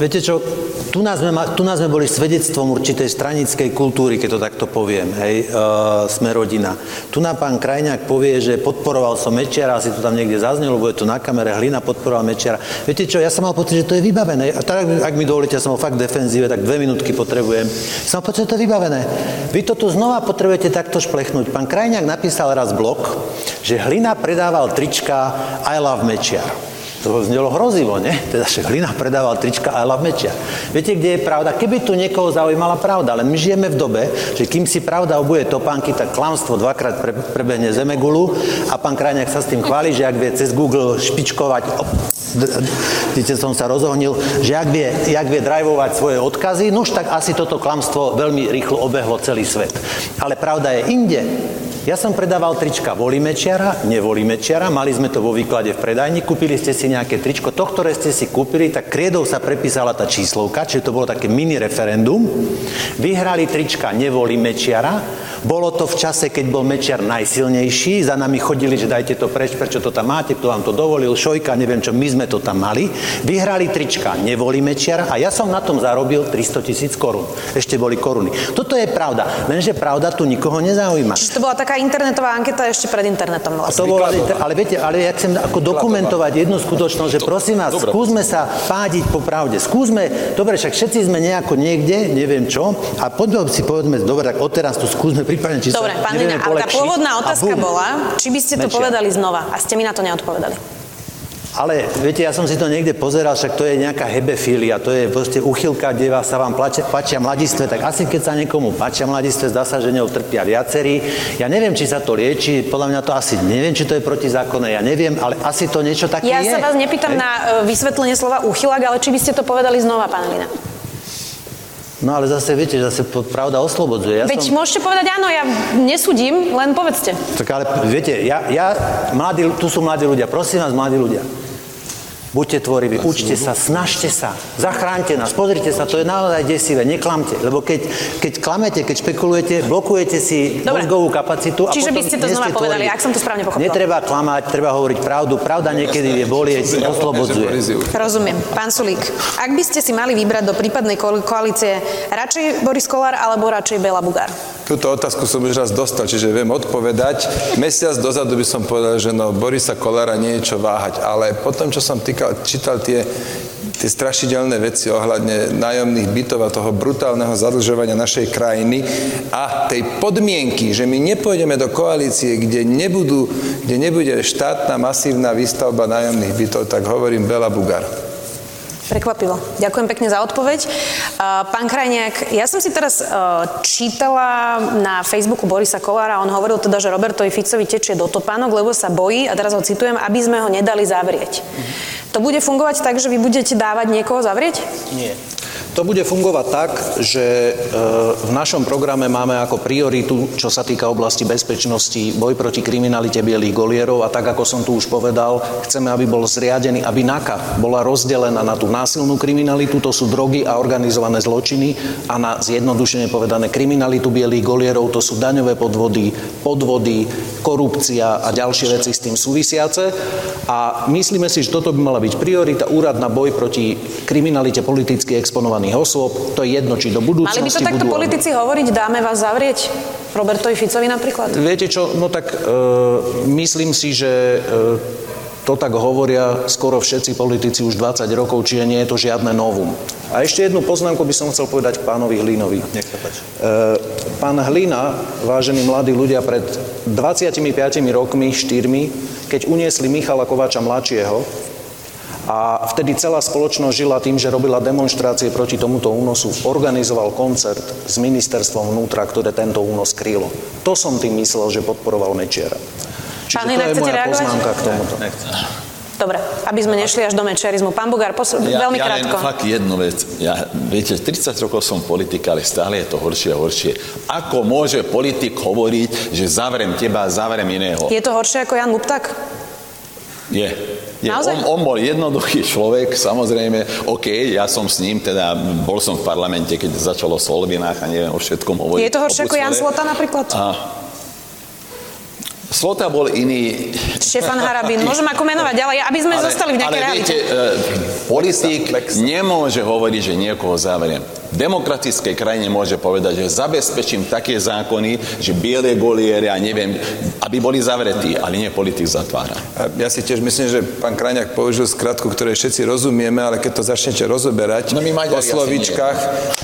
viete čo, tu nás, sme, tu nás sme boli svedectvom určitej stranickej kultúry, keď to takto poviem, hej, uh, sme rodina. Tu nám pán Krajňák povie, že podporoval som Mečiara, asi to tam niekde zaznelo, je tu na kamere, Hlina podporoval Mečiara. Viete čo, ja som mal pocit, že to je vybavené. A tak, ak mi dovolíte, ja som fakt defenzíve, tak dve minútky potrebujem. Som mal pocit, že to je vybavené. Vy to tu znova potrebujete takto šplechnúť. Pán Krajňák napísal raz blok, že Hlina predával trička I love Mečiara. To znelo hrozivo, nie? Teda však Hlina predával trička a love mečia. Viete, kde je pravda? Keby tu niekoho zaujímala pravda, ale my žijeme v dobe, že kým si pravda obuje topánky, tak klamstvo dvakrát pre, prebehne zemegulu a pán Krajňák sa s tým chváli, že ak vie cez Google špičkovať, Víte, som sa rozohnil, že ak vie, jak vie drivovať svoje odkazy, nuž tak asi toto klamstvo veľmi rýchlo obehlo celý svet. Ale pravda je inde. Ja som predával trička volí Mečiara, nevolí Mečiara, mali sme to vo výklade v predajni, kúpili ste si nejaké tričko, to, ktoré ste si kúpili, tak kriedou sa prepísala tá číslovka, čiže to bolo také mini referendum. Vyhrali trička nevolí Mečiara, bolo to v čase, keď bol Mečiar najsilnejší, za nami chodili, že dajte to preč, prečo to tam máte, kto vám to dovolil, Šojka, neviem čo, my sme to tam mali. Vyhrali trička, nevolí Mečiara a ja som na tom zarobil 300 tisíc korún. Ešte boli koruny. Toto je pravda, lenže pravda tu nikoho nezaujíma. Čiže to bola taká internetová anketa ešte pred internetom vlastne. To bola, ale viete, ale ja chcem ako dokumentovať jednu skutočnosť, že prosím vás, skúsme sa pádiť po pravde. Skúsme, dobre, však všetci sme nejako niekde, neviem čo, a poďme si povedzme, dobre, tak odteraz tu skúsme prípadne, či Dobre, pán Lina, ale tá pôvodná otázka bola, či by ste to Mečia. povedali znova a ste mi na to neodpovedali. Ale viete, ja som si to niekde pozeral, však to je nejaká hebefília, to je proste uchylka, kde vás sa vám plačia, páčia mladistve, tak asi keď sa niekomu páčia mladistve, zdá sa, že ňou trpia viacerí. Ja neviem, či sa to lieči, podľa mňa to asi neviem, či to je protizákonné, ja neviem, ale asi to niečo také ja je. Ja sa vás nepýtam Hej? na e, vysvetlenie slova uchylak, ale či by ste to povedali znova, pán Lina. No ale zase viete, zase pravda oslobodzuje. Ja Veď som... môžete povedať áno, ja nesudím, len povedzte. Tak ale viete, ja, ja mladí, tu sú mladí ľudia, prosím vás, mladí ľudia. Buďte tvoriví, učte sa, snažte sa, zachránte nás, pozrite sa, to je naozaj desivé, neklamte, lebo keď, keď klamete, keď špekulujete, blokujete si Dobre. mozgovú kapacitu a Čiže by ste to znova povedali, ak som to správne pochopila. Netreba klamať, treba hovoriť pravdu, pravda niekedy je bolieť, oslobodzuje. Rozumiem. Pán Sulík, ak by ste si mali vybrať do prípadnej koalície radšej Boris Kolár alebo radšej Bela Bugár? Túto otázku som už raz dostal, čiže viem odpovedať. Mesiac dozadu by som povedal, že no Borisa Kolára nie je čo váhať, ale potom, čo som týkal, čítal tie tie strašidelné veci ohľadne nájomných bytov a toho brutálneho zadlžovania našej krajiny a tej podmienky, že my nepôjdeme do koalície, kde, nebudú, kde nebude štátna masívna výstavba nájomných bytov, tak hovorím Bela Bugar. Prekvapivo. Ďakujem pekne za odpoveď. Pán Krajniak, ja som si teraz e, čítala na Facebooku Borisa Kolára, on hovoril teda, že Robertovi Ficovi tečie do topánok, lebo sa bojí, a teraz ho citujem, aby sme ho nedali zavrieť. Mm-hmm. To bude fungovať tak, že vy budete dávať niekoho zavrieť? Nie. To bude fungovať tak, že e, v našom programe máme ako prioritu, čo sa týka oblasti bezpečnosti, boj proti kriminalite bielých golierov a tak, ako som tu už povedal, chceme, aby bol zriadený, aby NAKA bola rozdelená na tú násilnú kriminalitu, to sú drogy a organizované zločiny a na zjednodušene povedané kriminalitu bielých golierov, to sú daňové podvody, podvody, korupcia a ďalšie veci s tým súvisiace. A myslíme si, že toto by mala byť priorita, úrad na boj proti kriminalite politicky exponovaných osôb, to je jedno, či do budúcnosti Mali by to takto budú... politici hovoriť, dáme vás zavrieť? Robertovi Ficovi napríklad? Viete čo, no tak e, myslím si, že e, to tak hovoria skoro všetci politici už 20 rokov, čiže nie je to žiadne novum. A ešte jednu poznámku by som chcel povedať pánovi Hlinovi. Nech sa páči. E, pán Hlina, vážení mladí ľudia, pred 25 rokmi, štyrmi, keď uniesli Michala Kováča mladšieho, a vtedy celá spoločnosť žila tým, že robila demonstrácie proti tomuto únosu. Organizoval koncert s ministerstvom vnútra, ktoré tento únos krylo. To som tým myslel, že podporoval Mečiara. Čiže Pán to je moja reagovať? poznámka k tomuto. Nechcem. Dobre, aby sme nešli až do mečiarizmu. Pán Bugár, pos- ja, veľmi ja krátko. Ja fakt jednu vec. Ja, viete, 30 rokov som politik, ale stále je to horšie a horšie. Ako môže politik hovoriť, že zavrem teba a zavrem iného? Je to horšie ako Jan Luptak? Je. Je. On, on bol jednoduchý človek, samozrejme, OK, ja som s ním, teda bol som v parlamente, keď začalo o Solvinách a neviem o všetkom hovoriť. Je to horšie ako Jan Slota napríklad? A, Slota bol iný... Štefan Harabín, môžem ako menovať ďalej, aby sme ale, zostali v nejakej ale realite. Viete, uh, politik nemôže hovoriť, že niekoho zavriem v demokratickej krajine môže povedať, že zabezpečím také zákony, že biele goliere a neviem, aby boli zavretí, ale nie politik zatvára. Ja si tiež myslím, že pán Krajňák použil skratku, ktoré všetci rozumieme, ale keď to začnete rozoberať no po slovíčkach,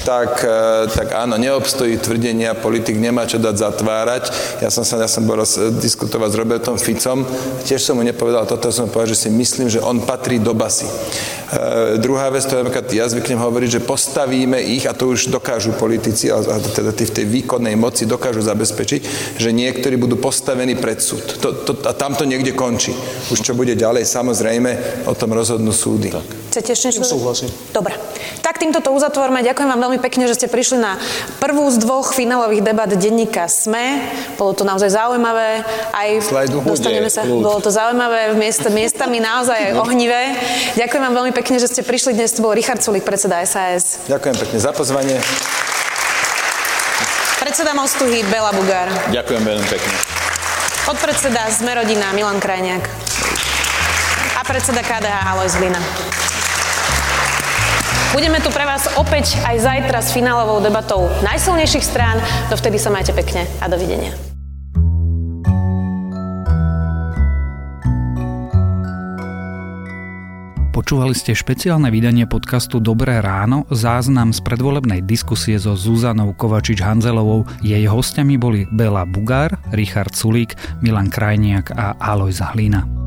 tak, e, tak áno, neobstojí tvrdenia, politik nemá čo dať zatvárať. Ja som sa, ja som bol diskutovať s Robertom Ficom, tiež som mu nepovedal toto, som povedal, že si myslím, že on patrí do basy. E, druhá vec, to je napríklad, ja zvyknem hovoriť, že postavíme ich, a to už dokážu politici, a, a teda tí v tej výkonnej moci dokážu zabezpečiť, že niektorí budú postavení pred súd. To, to, a tam to niekde končí. Už čo bude ďalej, samozrejme, o tom rozhodnú súdy. Tak. Chcete ešte niečo? Súhlasím. Dobre. Tak týmto to uzatvorme. Ďakujem vám veľmi pekne, že ste prišli na prvú z dvoch finálových debat denníka SME. Bolo to naozaj zaujímavé. Aj Slajdu dostaneme sa. Bolo to zaujímavé, miest, miestami naozaj ohnivé. Ďakujem vám veľmi pekne, že ste prišli dnes. To bol Richard Sulik, predseda SAS. Ďakujem pekne za pozvanie. Predseda Mostu Hit, Bela Bugár. Ďakujem veľmi pekne. Podpredseda Zmerodina Milan Krajniak. A predseda KDH Alois Hlina. Budeme tu pre vás opäť aj zajtra s finálovou debatou najsilnejších strán. Dovtedy sa majte pekne a dovidenia. Počúvali ste špeciálne vydanie podcastu Dobré ráno, záznam z predvolebnej diskusie so Zuzanou Kovačič-Hanzelovou. Jej hostiami boli Bela Bugár, Richard Sulík, Milan Krajniak a Alojza Hlina.